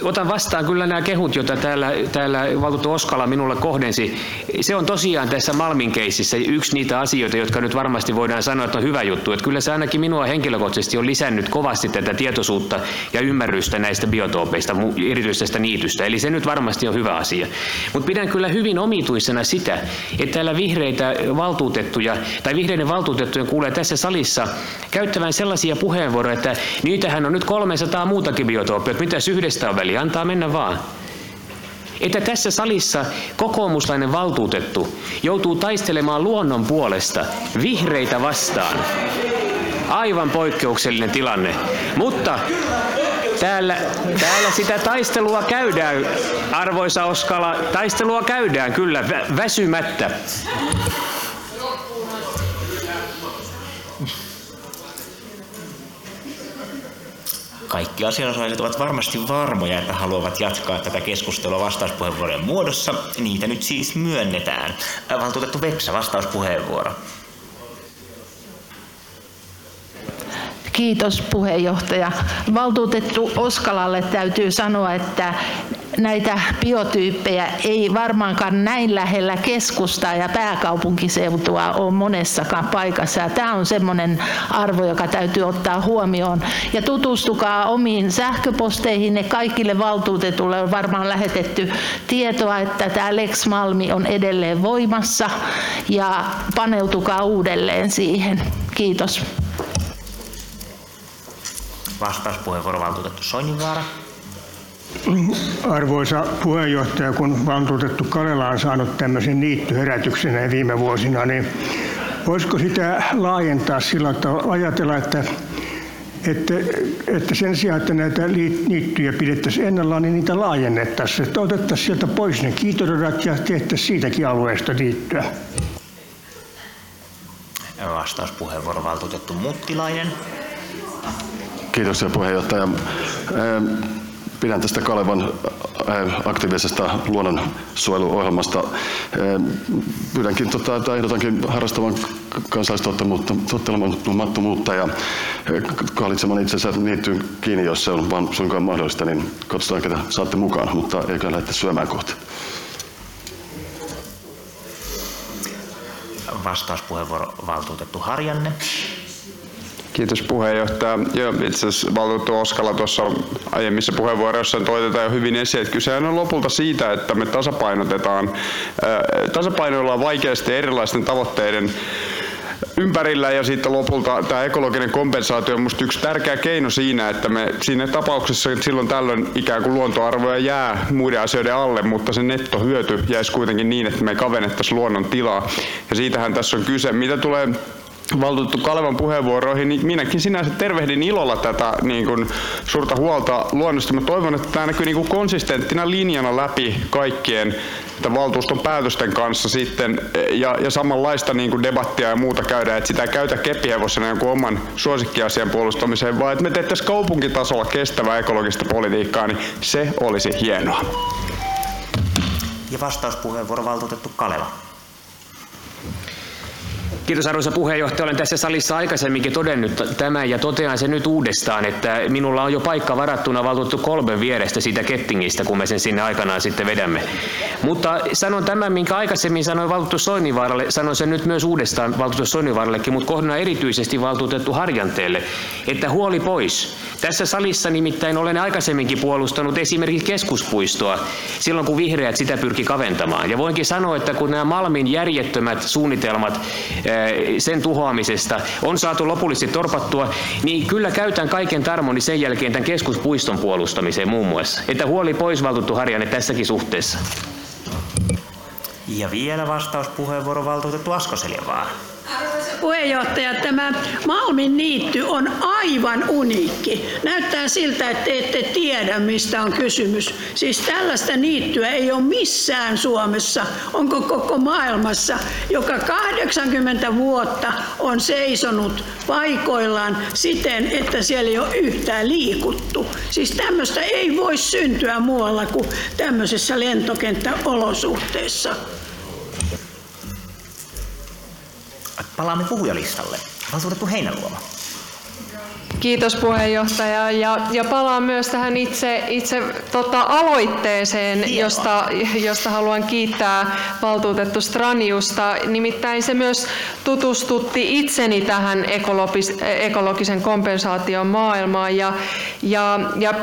otan vastaan kyllä nämä kehut, joita täällä, täällä valtuutettu Oskala minulle kohdensi. Se on tosiaan tässä Malmin keississä yksi niitä asioita, jotka nyt varmasti voidaan sanoa, että on hyvä juttu. Että kyllä se ainakin minua henkilökohtaisesti on lisännyt kovasti tätä tietoisuutta ja ymmärrystä näistä biotoopeista, erityisesti tästä niitystä. Eli se nyt varmasti on hyvä asia. Mutta pidän kyllä hyvin omituisena sitä, että täällä vihreitä valtuutettuja tai vihreiden valtuutettujen kuulee tässä salissa käyttävän sellaisia puheenvuoroja, että niitähän on nyt 300 muutakin biotoopia, että mitäs yhdestä on väli, antaa mennä vaan. Että tässä salissa kokoomuslainen valtuutettu joutuu taistelemaan luonnon puolesta vihreitä vastaan. Aivan poikkeuksellinen tilanne. Mutta täällä, täällä sitä taistelua käydään, arvoisa Oskala, taistelua käydään kyllä vä- väsymättä. Kaikki asianosaiset ovat varmasti varmoja, että haluavat jatkaa tätä keskustelua vastauspuheenvuorojen muodossa. Niitä nyt siis myönnetään. Valtuutettu Vepsä, vastauspuheenvuoro. Kiitos puheenjohtaja. Valtuutettu Oskalalle täytyy sanoa, että näitä biotyyppejä ei varmaankaan näin lähellä keskustaa ja pääkaupunkiseutua ole monessakaan paikassa. Ja tämä on semmoinen arvo, joka täytyy ottaa huomioon. Ja tutustukaa omiin sähköposteihin. Ne kaikille valtuutetulle on varmaan lähetetty tietoa, että tämä Lex Malmi on edelleen voimassa. Ja paneutukaa uudelleen siihen. Kiitos. Vastauspuheenvuoro valtuutettu Soininvaara. Arvoisa puheenjohtaja, kun valtuutettu Kalela on saanut tämmöisen niittyherätyksen viime vuosina, niin voisiko sitä laajentaa sillä tavalla, ajatella, että, että, että sen sijaan, että näitä niittyjä pidettäisiin ennallaan, niin niitä laajennettaisiin. Että otettaisiin sieltä pois ne kiitoradat ja tehtäisiin siitäkin alueesta niittyä. Vastauspuheenvuoro valtuutettu Muttilainen. Kiitoksia puheenjohtaja. Pidän tästä Kalevan aktiivisesta luonnonsuojeluohjelmasta. Pyydänkin tota, tai ehdotankin harrastavan kansallistottelemattomuutta ja valitsemaan itsensä niittyy kiinni, jos se on vaan suinkaan mahdollista, niin katsotaan ketä saatte mukaan, mutta eikä lähdetä syömään kohta. Vastauspuheenvuoro valtuutettu Harjanne. Kiitos puheenjohtaja. Joo, itse asiassa valtuutettu Oskala tuossa aiemmissa puheenvuoroissa toitetaan jo hyvin esiin, että kyse on lopulta siitä, että me tasapainotetaan, tasapainoillaan vaikeasti erilaisten tavoitteiden ympärillä ja sitten lopulta tämä ekologinen kompensaatio on minusta yksi tärkeä keino siinä, että me siinä tapauksessa että silloin tällöin ikään kuin luontoarvoja jää muiden asioiden alle, mutta se nettohyöty jäisi kuitenkin niin, että me ei kavennettaisi luonnon tilaa. Ja siitähän tässä on kyse. Mitä tulee valtuutettu Kalevan puheenvuoroihin, niin minäkin sinänsä tervehdin ilolla tätä niin kuin, suurta huolta luonnosta. Mä toivon, että tämä näkyy niin kuin konsistenttina linjana läpi kaikkien valtuuston päätösten kanssa sitten ja, ja samanlaista niin kuin debattia ja muuta käydään, että sitä ei käytä keppihevosena jonkun oman suosikkiasian puolustamiseen, vaan että me tehtäisiin kaupunkitasolla kestävää ekologista politiikkaa, niin se olisi hienoa. Ja vastauspuheenvuoro valtuutettu Kaleva. Kiitos arvoisa puheenjohtaja. Olen tässä salissa aikaisemminkin todennut tämän ja totean sen nyt uudestaan, että minulla on jo paikka varattuna valtuutettu kolmen vierestä siitä kettingistä, kun me sen sinne aikanaan sitten vedämme. Mutta sanon tämän, minkä aikaisemmin sanoin valtuutettu Soinivaaralle, sanon sen nyt myös uudestaan valtuutettu Soinivaarallekin, mutta kohdennan erityisesti valtuutettu Harjanteelle, että huoli pois. Tässä salissa nimittäin olen aikaisemminkin puolustanut esimerkiksi keskuspuistoa silloin, kun vihreät sitä pyrki kaventamaan. Ja voinkin sanoa, että kun nämä Malmin järjettömät suunnitelmat sen tuhoamisesta on saatu lopullisesti torpattua, niin kyllä käytän kaiken tarmoni sen jälkeen tämän keskuspuiston puolustamiseen muun muassa. Että huoli pois valtuutettu Harjanne tässäkin suhteessa. Ja vielä vastauspuheenvuoro valtuutettu Asko Seljavaara. Puheenjohtaja, tämä Malmin niitty on aivan uniikki. Näyttää siltä, että te ette tiedä, mistä on kysymys. Siis tällaista niittyä ei ole missään Suomessa, onko koko maailmassa, joka 80 vuotta on seisonut paikoillaan siten, että siellä ei ole yhtään liikuttu. Siis tämmöistä ei voi syntyä muualla kuin tämmöisessä lentokenttäolosuhteessa. Palaamme puhujalistalle. Valtuutettu Heinäluoma. Kiitos puheenjohtaja ja, ja palaan myös tähän itse, itse tota, aloitteeseen, josta, josta haluan kiittää valtuutettu Straniusta. Nimittäin se myös tutustutti itseni tähän ekologis, ekologisen kompensaation maailmaan ja, ja, ja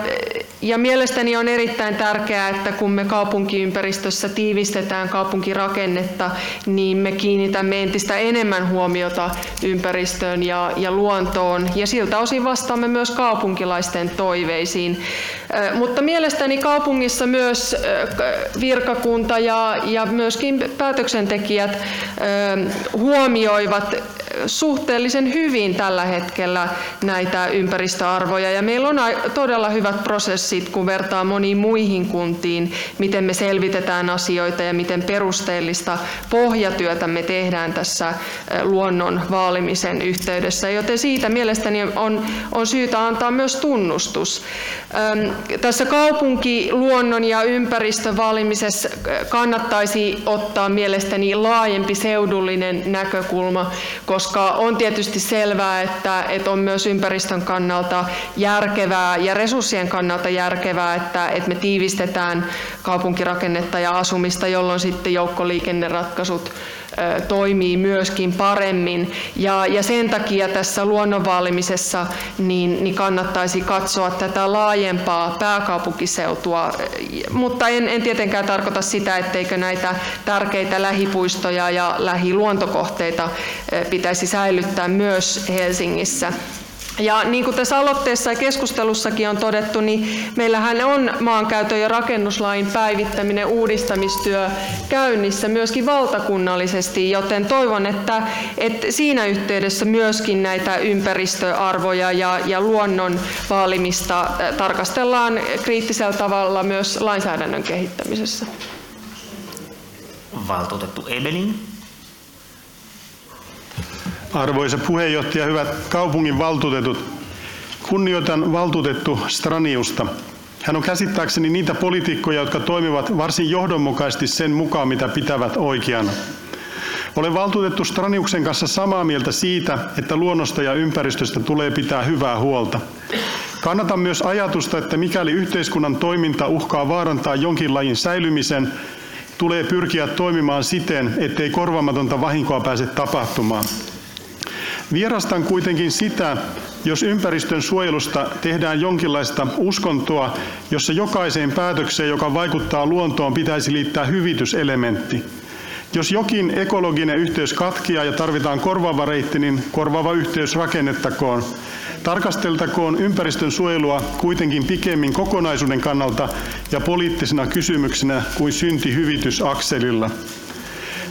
ja mielestäni on erittäin tärkeää, että kun me kaupunkiympäristössä tiivistetään kaupunkirakennetta, niin me kiinnitämme entistä enemmän huomiota ympäristöön ja, ja luontoon. Ja siltä osin vastaamme myös kaupunkilaisten toiveisiin. Mutta mielestäni kaupungissa myös virkakunta ja, ja myöskin päätöksentekijät huomioivat suhteellisen hyvin tällä hetkellä näitä ympäristöarvoja ja meillä on todella hyvät prosessit, kun vertaa moniin muihin kuntiin, miten me selvitetään asioita ja miten perusteellista pohjatyötä me tehdään tässä luonnon vaalimisen yhteydessä, joten siitä mielestäni on, on syytä antaa myös tunnustus. Tässä kaupunki, luonnon ja ympäristön vaalimisessa kannattaisi ottaa mielestäni laajempi seudullinen näkökulma, koska koska on tietysti selvää, että, että on myös ympäristön kannalta järkevää ja resurssien kannalta järkevää, että, että me tiivistetään kaupunkirakennetta ja asumista, jolloin sitten joukkoliikenneratkaisut toimii myöskin paremmin. Ja, ja sen takia tässä luonnonvaalimisessa niin, niin kannattaisi katsoa tätä laajempaa pääkaupunkiseutua, mutta en, en tietenkään tarkoita sitä, etteikö näitä tärkeitä lähipuistoja ja lähiluontokohteita pitäisi säilyttää myös Helsingissä. Ja niin kuin tässä aloitteessa ja keskustelussakin on todettu, niin meillähän on maankäytön ja rakennuslain päivittäminen uudistamistyö käynnissä myöskin valtakunnallisesti, joten toivon, että, että siinä yhteydessä myöskin näitä ympäristöarvoja ja, ja luonnon vaalimista tarkastellaan kriittisellä tavalla myös lainsäädännön kehittämisessä. Valtuutettu Ebelin. Arvoisa puheenjohtaja, hyvät kaupungin valtuutetut. Kunnioitan valtuutettu Straniusta. Hän on käsittääkseni niitä poliitikkoja, jotka toimivat varsin johdonmukaisesti sen mukaan, mitä pitävät oikeana. Olen valtuutettu Straniuksen kanssa samaa mieltä siitä, että luonnosta ja ympäristöstä tulee pitää hyvää huolta. Kannatan myös ajatusta, että mikäli yhteiskunnan toiminta uhkaa vaarantaa jonkin lajin säilymisen, tulee pyrkiä toimimaan siten, ettei korvaamatonta vahinkoa pääse tapahtumaan. Vierastan kuitenkin sitä, jos ympäristön suojelusta tehdään jonkinlaista uskontoa, jossa jokaiseen päätökseen, joka vaikuttaa luontoon, pitäisi liittää hyvityselementti. Jos jokin ekologinen yhteys katkeaa ja tarvitaan korvaava reitti, niin korvaava yhteys rakennettakoon. Tarkasteltakoon ympäristön suojelua kuitenkin pikemmin kokonaisuuden kannalta ja poliittisena kysymyksenä kuin synti-hyvitysakselilla.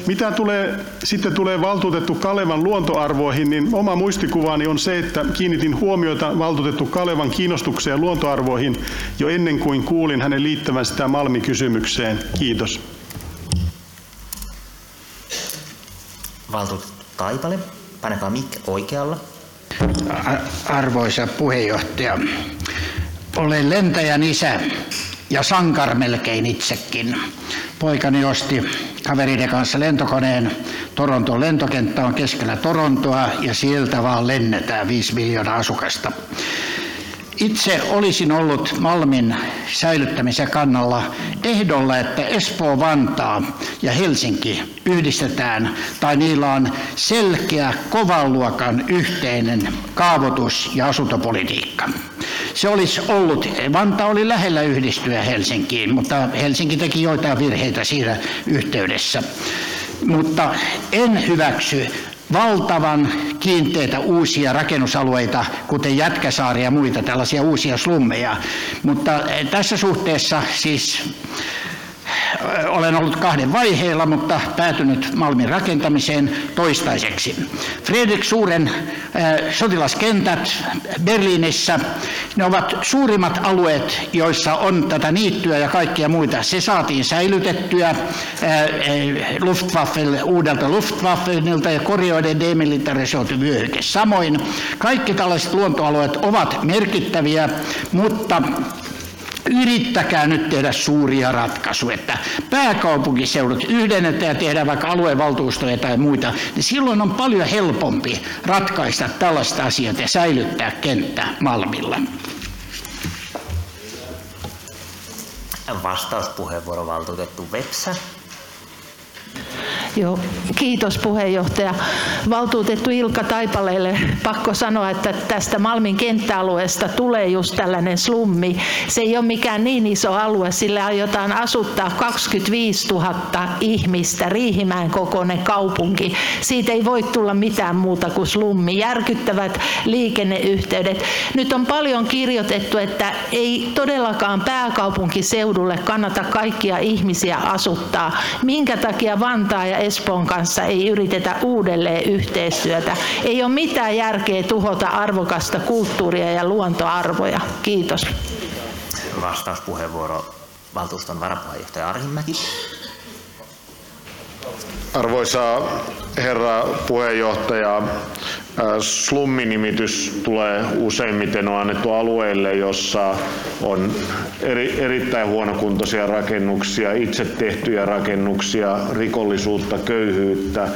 Mitä tulee, sitten tulee valtuutettu Kalevan luontoarvoihin, niin oma muistikuvaani on se, että kiinnitin huomiota valtuutettu Kalevan kiinnostukseen luontoarvoihin jo ennen kuin kuulin hänen liittävän sitä Malmi-kysymykseen. Kiitos. Valtuutettu Taipale, panekaa mikki oikealla. Arvoisa puheenjohtaja, olen lentäjän isä ja sankar melkein itsekin. Poikani osti kavereiden kanssa lentokoneen. Toronton lentokenttä on keskellä Torontoa ja sieltä vaan lennetään 5 miljoonaa asukasta. Itse olisin ollut Malmin säilyttämisen kannalla ehdolla, että Espoo, Vantaa ja Helsinki yhdistetään tai niillä on selkeä kovan luokan yhteinen kaavoitus- ja asuntopolitiikka. Se olisi ollut, Vantaa oli lähellä yhdistyä Helsinkiin, mutta Helsinki teki joitain virheitä siinä yhteydessä. Mutta en hyväksy valtavan kiinteitä uusia rakennusalueita, kuten Jätkäsaari ja muita tällaisia uusia slummeja. Mutta tässä suhteessa siis olen ollut kahden vaiheella, mutta päätynyt Malmin rakentamiseen toistaiseksi. Fredrik Suuren sotilaskentät Berliinissä, ne ovat suurimmat alueet, joissa on tätä niittyä ja kaikkia muita. Se saatiin säilytettyä Luftwaffe, uudelta Luftwaffenilta ja korjoiden demilitarisoitu vyöhyke. Samoin kaikki tällaiset luontoalueet ovat merkittäviä, mutta yrittäkää nyt tehdä suuria ratkaisuja, että pääkaupunkiseudut yhdennetään ja tehdään vaikka aluevaltuustoja tai muita, niin silloin on paljon helpompi ratkaista tällaista asiaa ja säilyttää kenttä Malmilla. Vastauspuheenvuoro valtuutettu Vepsä. Joo, kiitos puheenjohtaja. Valtuutettu Ilkka Taipaleelle pakko sanoa, että tästä Malmin kenttäalueesta tulee just tällainen slummi. Se ei ole mikään niin iso alue, sillä aiotaan asuttaa 25 000 ihmistä, Riihimäen kokoinen kaupunki. Siitä ei voi tulla mitään muuta kuin slummi. Järkyttävät liikenneyhteydet. Nyt on paljon kirjoitettu, että ei todellakaan pääkaupunkiseudulle kannata kaikkia ihmisiä asuttaa. Minkä takia Vantaa ja Espoon kanssa ei yritetä uudelleen yhteistyötä. Ei ole mitään järkeä tuhota arvokasta kulttuuria ja luontoarvoja. Kiitos. Vastauspuheenvuoro valtuuston varapuheenjohtaja Arhimäki. Arvoisa herra puheenjohtaja, Slummi-nimitys tulee useimmiten on annettu alueille, jossa on eri, erittäin huonokuntoisia rakennuksia, itse tehtyjä rakennuksia, rikollisuutta, köyhyyttä.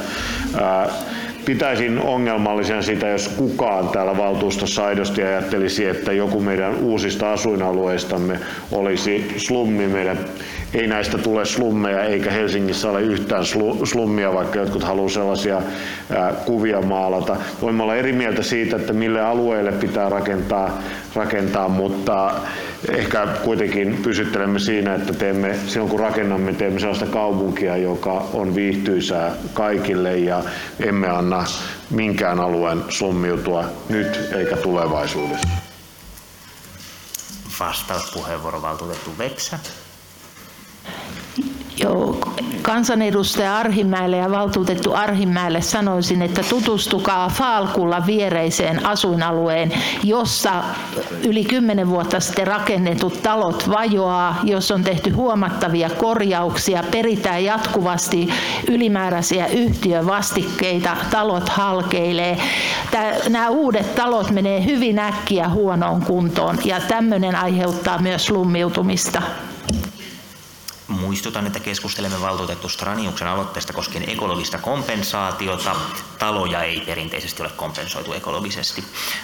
Pitäisin ongelmallisena sitä, jos kukaan täällä valtuustossa aidosti ajattelisi, että joku meidän uusista asuinalueistamme olisi slummi. Meidän ei näistä tule slummeja, eikä Helsingissä ole yhtään slummia, vaikka jotkut haluavat sellaisia kuvia maalata. Voimme olla eri mieltä siitä, että mille alueelle pitää rakentaa, rakentaa mutta ehkä kuitenkin pysyttelemme siinä, että teemme, silloin kun rakennamme, teemme sellaista kaupunkia, joka on viihtyisää kaikille ja emme anna minkään alueen slummiutua nyt eikä tulevaisuudessa. Vastauspuheenvuoro valtuutettu Vepsä. Kansanedustaja Arhimäelle ja valtuutettu Arhimäelle sanoisin, että tutustukaa Faalkulla viereiseen asuinalueen, jossa yli kymmenen vuotta sitten rakennetut talot vajoaa, jos on tehty huomattavia korjauksia, peritään jatkuvasti ylimääräisiä yhtiövastikkeita, talot halkeilee. nämä uudet talot menee hyvin äkkiä huonoon kuntoon ja tämmöinen aiheuttaa myös slummiutumista. Muistutan, että keskustelemme valtuutettu Straniuksen aloitteesta koskien ekologista kompensaatiota. Taloja ei perinteisesti ole kompensoitu ekologisesti.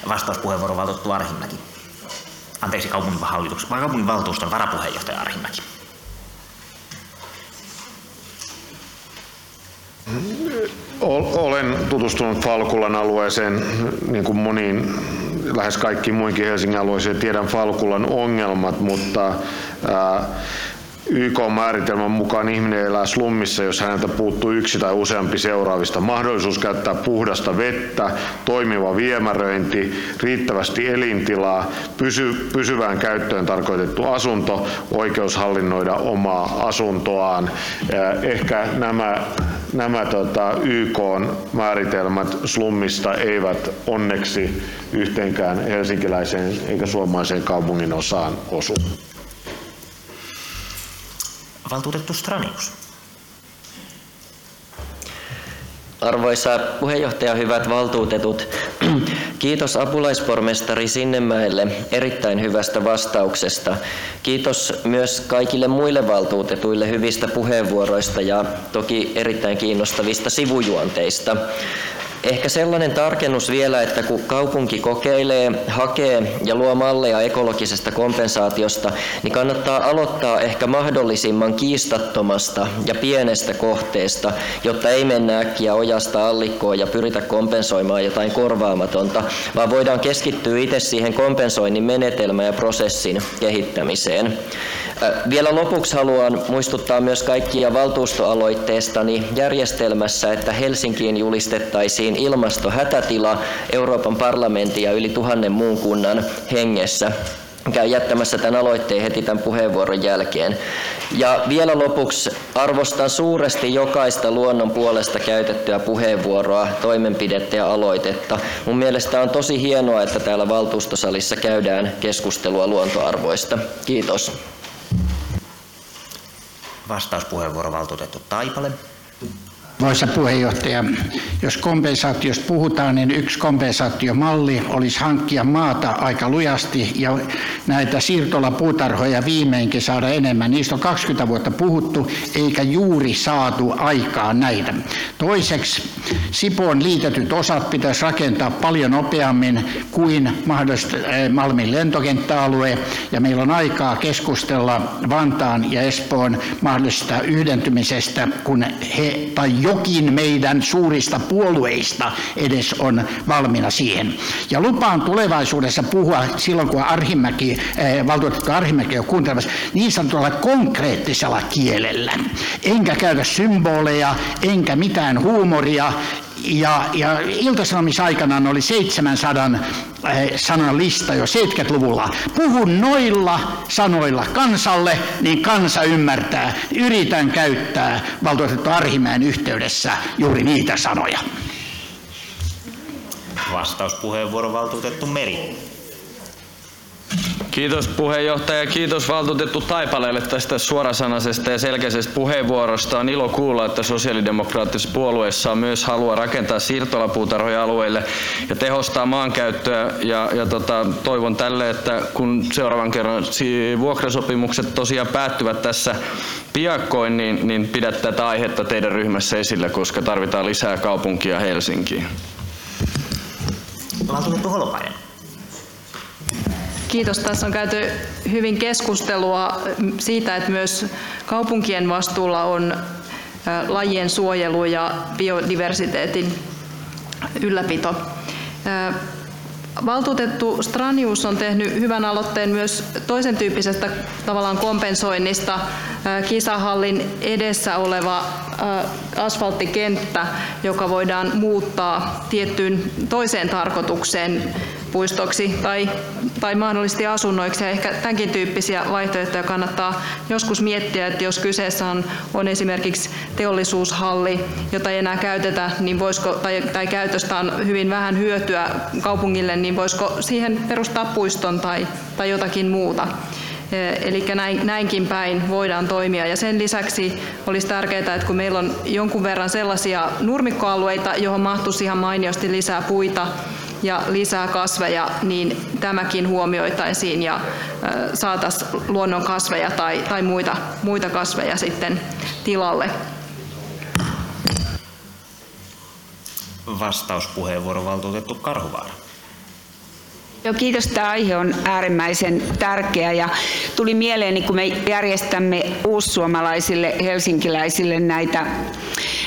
Vastauspuheenvuoro valtuutettu Arhimäki. Anteeksi, kaupunginvaltuuston varapuheenjohtaja Arhimäki. Olen tutustunut Falkulan alueeseen niin kuin moniin lähes kaikkiin muinkin Helsingin alueisiin. Tiedän Falkulan ongelmat, mutta ää, YK-määritelmän mukaan ihminen elää slummissa, jos häneltä puuttuu yksi tai useampi seuraavista. Mahdollisuus käyttää puhdasta vettä, toimiva viemäröinti, riittävästi elintilaa, pysy, pysyvään käyttöön tarkoitettu asunto, oikeus hallinnoida omaa asuntoaan. Ehkä nämä, nämä tota, YK-määritelmät slummista eivät onneksi yhteenkään helsinkiläiseen eikä suomalaiseen kaupungin osaan osu. Valtuutettu Stranius. Arvoisa puheenjohtaja, hyvät valtuutetut, kiitos apulaispormestari Sinnemäelle erittäin hyvästä vastauksesta. Kiitos myös kaikille muille valtuutetuille hyvistä puheenvuoroista ja toki erittäin kiinnostavista sivujuonteista. Ehkä sellainen tarkennus vielä, että kun kaupunki kokeilee, hakee ja luo malleja ekologisesta kompensaatiosta, niin kannattaa aloittaa ehkä mahdollisimman kiistattomasta ja pienestä kohteesta, jotta ei mennä äkkiä ojasta allikkoon ja pyritä kompensoimaan jotain korvaamatonta, vaan voidaan keskittyä itse siihen kompensoinnin menetelmän ja prosessin kehittämiseen. Vielä lopuksi haluan muistuttaa myös kaikkia valtuustoaloitteestani järjestelmässä, että Helsinkiin julistettaisiin julistettiin ilmastohätätila Euroopan parlamentin ja yli tuhannen muun kunnan hengessä käy jättämässä tämän aloitteen heti tämän puheenvuoron jälkeen. Ja vielä lopuksi arvostan suuresti jokaista luonnon puolesta käytettyä puheenvuoroa, toimenpidettä ja aloitetta. Mun mielestä on tosi hienoa, että täällä valtuustosalissa käydään keskustelua luontoarvoista. Kiitos. Vastauspuheenvuoro valtuutettu Taipale. Arvoisa puheenjohtaja, jos kompensaatiosta puhutaan, niin yksi kompensaatiomalli olisi hankkia maata aika lujasti ja näitä siirtolapuutarhoja viimeinkin saada enemmän. Niistä on 20 vuotta puhuttu eikä juuri saatu aikaa näitä. Toiseksi Sipoon liitetyt osat pitäisi rakentaa paljon nopeammin kuin mahdollisesti eh, Malmin lentokenttäalue ja meillä on aikaa keskustella Vantaan ja Espoon mahdollisesta yhdentymisestä, kun he tai jokin meidän suurista puolueista edes on valmiina siihen. Ja lupaan tulevaisuudessa puhua silloin, kun Arhimäki, eh, valtuutettu Arhimäki on kuuntelemassa, niin sanotulla konkreettisella kielellä. Enkä käytä symboleja, enkä mitään huumoria, ja, ja iltasanomisaikana oli 700 eh, sanan lista jo 70-luvulla. Puhun noilla sanoilla kansalle, niin kansa ymmärtää. Yritän käyttää valtuutettu Arhimäen yhteydessä juuri niitä sanoja. Vastauspuheenvuoro valtuutettu Meri. Kiitos puheenjohtaja, kiitos valtuutettu Taipaleelle tästä suorasanaisesta ja selkeisestä puheenvuorosta. On ilo kuulla, että sosiaalidemokraattisessa puolueessa on myös halua rakentaa siirtolapuutarhoja alueille ja tehostaa maankäyttöä. Ja, ja tota, toivon tälle, että kun seuraavan kerran vuokrasopimukset tosiaan päättyvät tässä piakkoin, niin, niin pidät tätä aihetta teidän ryhmässä esillä, koska tarvitaan lisää kaupunkia Helsinkiin. Valtuutettu Holopainen. Kiitos. Tässä on käyty hyvin keskustelua siitä, että myös kaupunkien vastuulla on lajien suojelu ja biodiversiteetin ylläpito. Valtuutettu Stranius on tehnyt hyvän aloitteen myös toisen tyyppisestä tavallaan kompensoinnista. Kisahallin edessä oleva asfalttikenttä, joka voidaan muuttaa tiettyyn toiseen tarkoitukseen puistoksi tai, tai mahdollisesti asunnoiksi. Ja ehkä tämänkin tyyppisiä vaihtoehtoja kannattaa joskus miettiä, että jos kyseessä on, on esimerkiksi teollisuushalli, jota ei enää käytetä, niin voisiko, tai, tai käytöstä on hyvin vähän hyötyä kaupungille, niin voisiko siihen perustaa puiston tai, tai jotakin muuta. Eli näin, näinkin päin voidaan toimia. Ja sen lisäksi olisi tärkeää, että kun meillä on jonkun verran sellaisia nurmikkoalueita, johon mahtuisi ihan mainiosti lisää puita, ja lisää kasveja, niin tämäkin huomioitaisiin ja saataisiin luonnon kasveja tai, tai muita, muita kasveja sitten tilalle. Vastauspuheenvuoro valtuutettu Karhuvaara. Joo, kiitos. Tämä aihe on äärimmäisen tärkeä ja tuli mieleeni, kun me järjestämme uussuomalaisille helsinkiläisille näitä,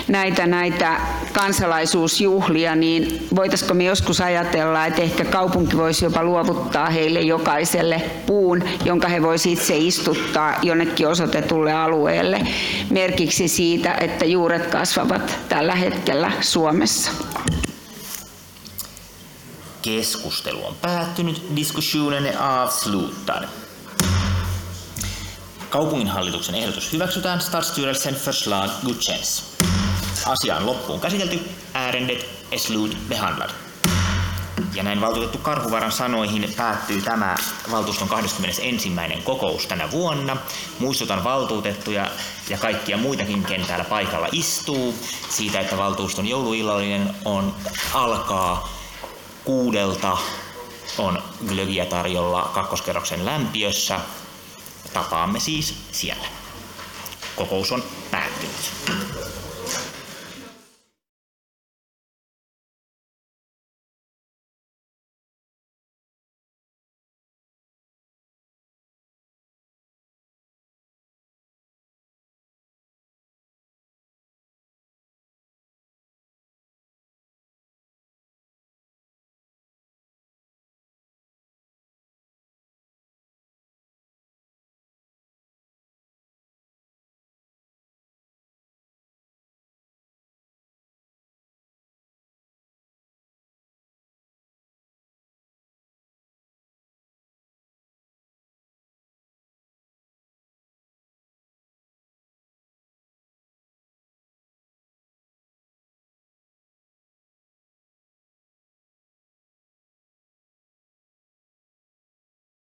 näitä, näitä kansalaisuusjuhlia, niin voitaisiko me joskus ajatella, että ehkä kaupunki voisi jopa luovuttaa heille jokaiselle puun, jonka he voisivat itse istuttaa jonnekin osoitetulle alueelle merkiksi siitä, että juuret kasvavat tällä hetkellä Suomessa. Keskustelu on päättynyt. Diskussionen är avslutad. Kaupunginhallituksen ehdotus hyväksytään. Stadsstyrelsen förslag godkänns. Asia on loppuun käsitelty. Ärendet är slutbehandlad. Ja näin valtuutettu Karhuvaran sanoihin päättyy tämä valtuuston 21. kokous tänä vuonna. Muistutan valtuutettuja ja kaikkia muitakin, ken täällä paikalla istuu, siitä, että valtuuston jouluillallinen on, alkaa kuudelta on glögiä tarjolla kakkoskerroksen lämpiössä. Tapaamme siis siellä. Kokous on päättynyt.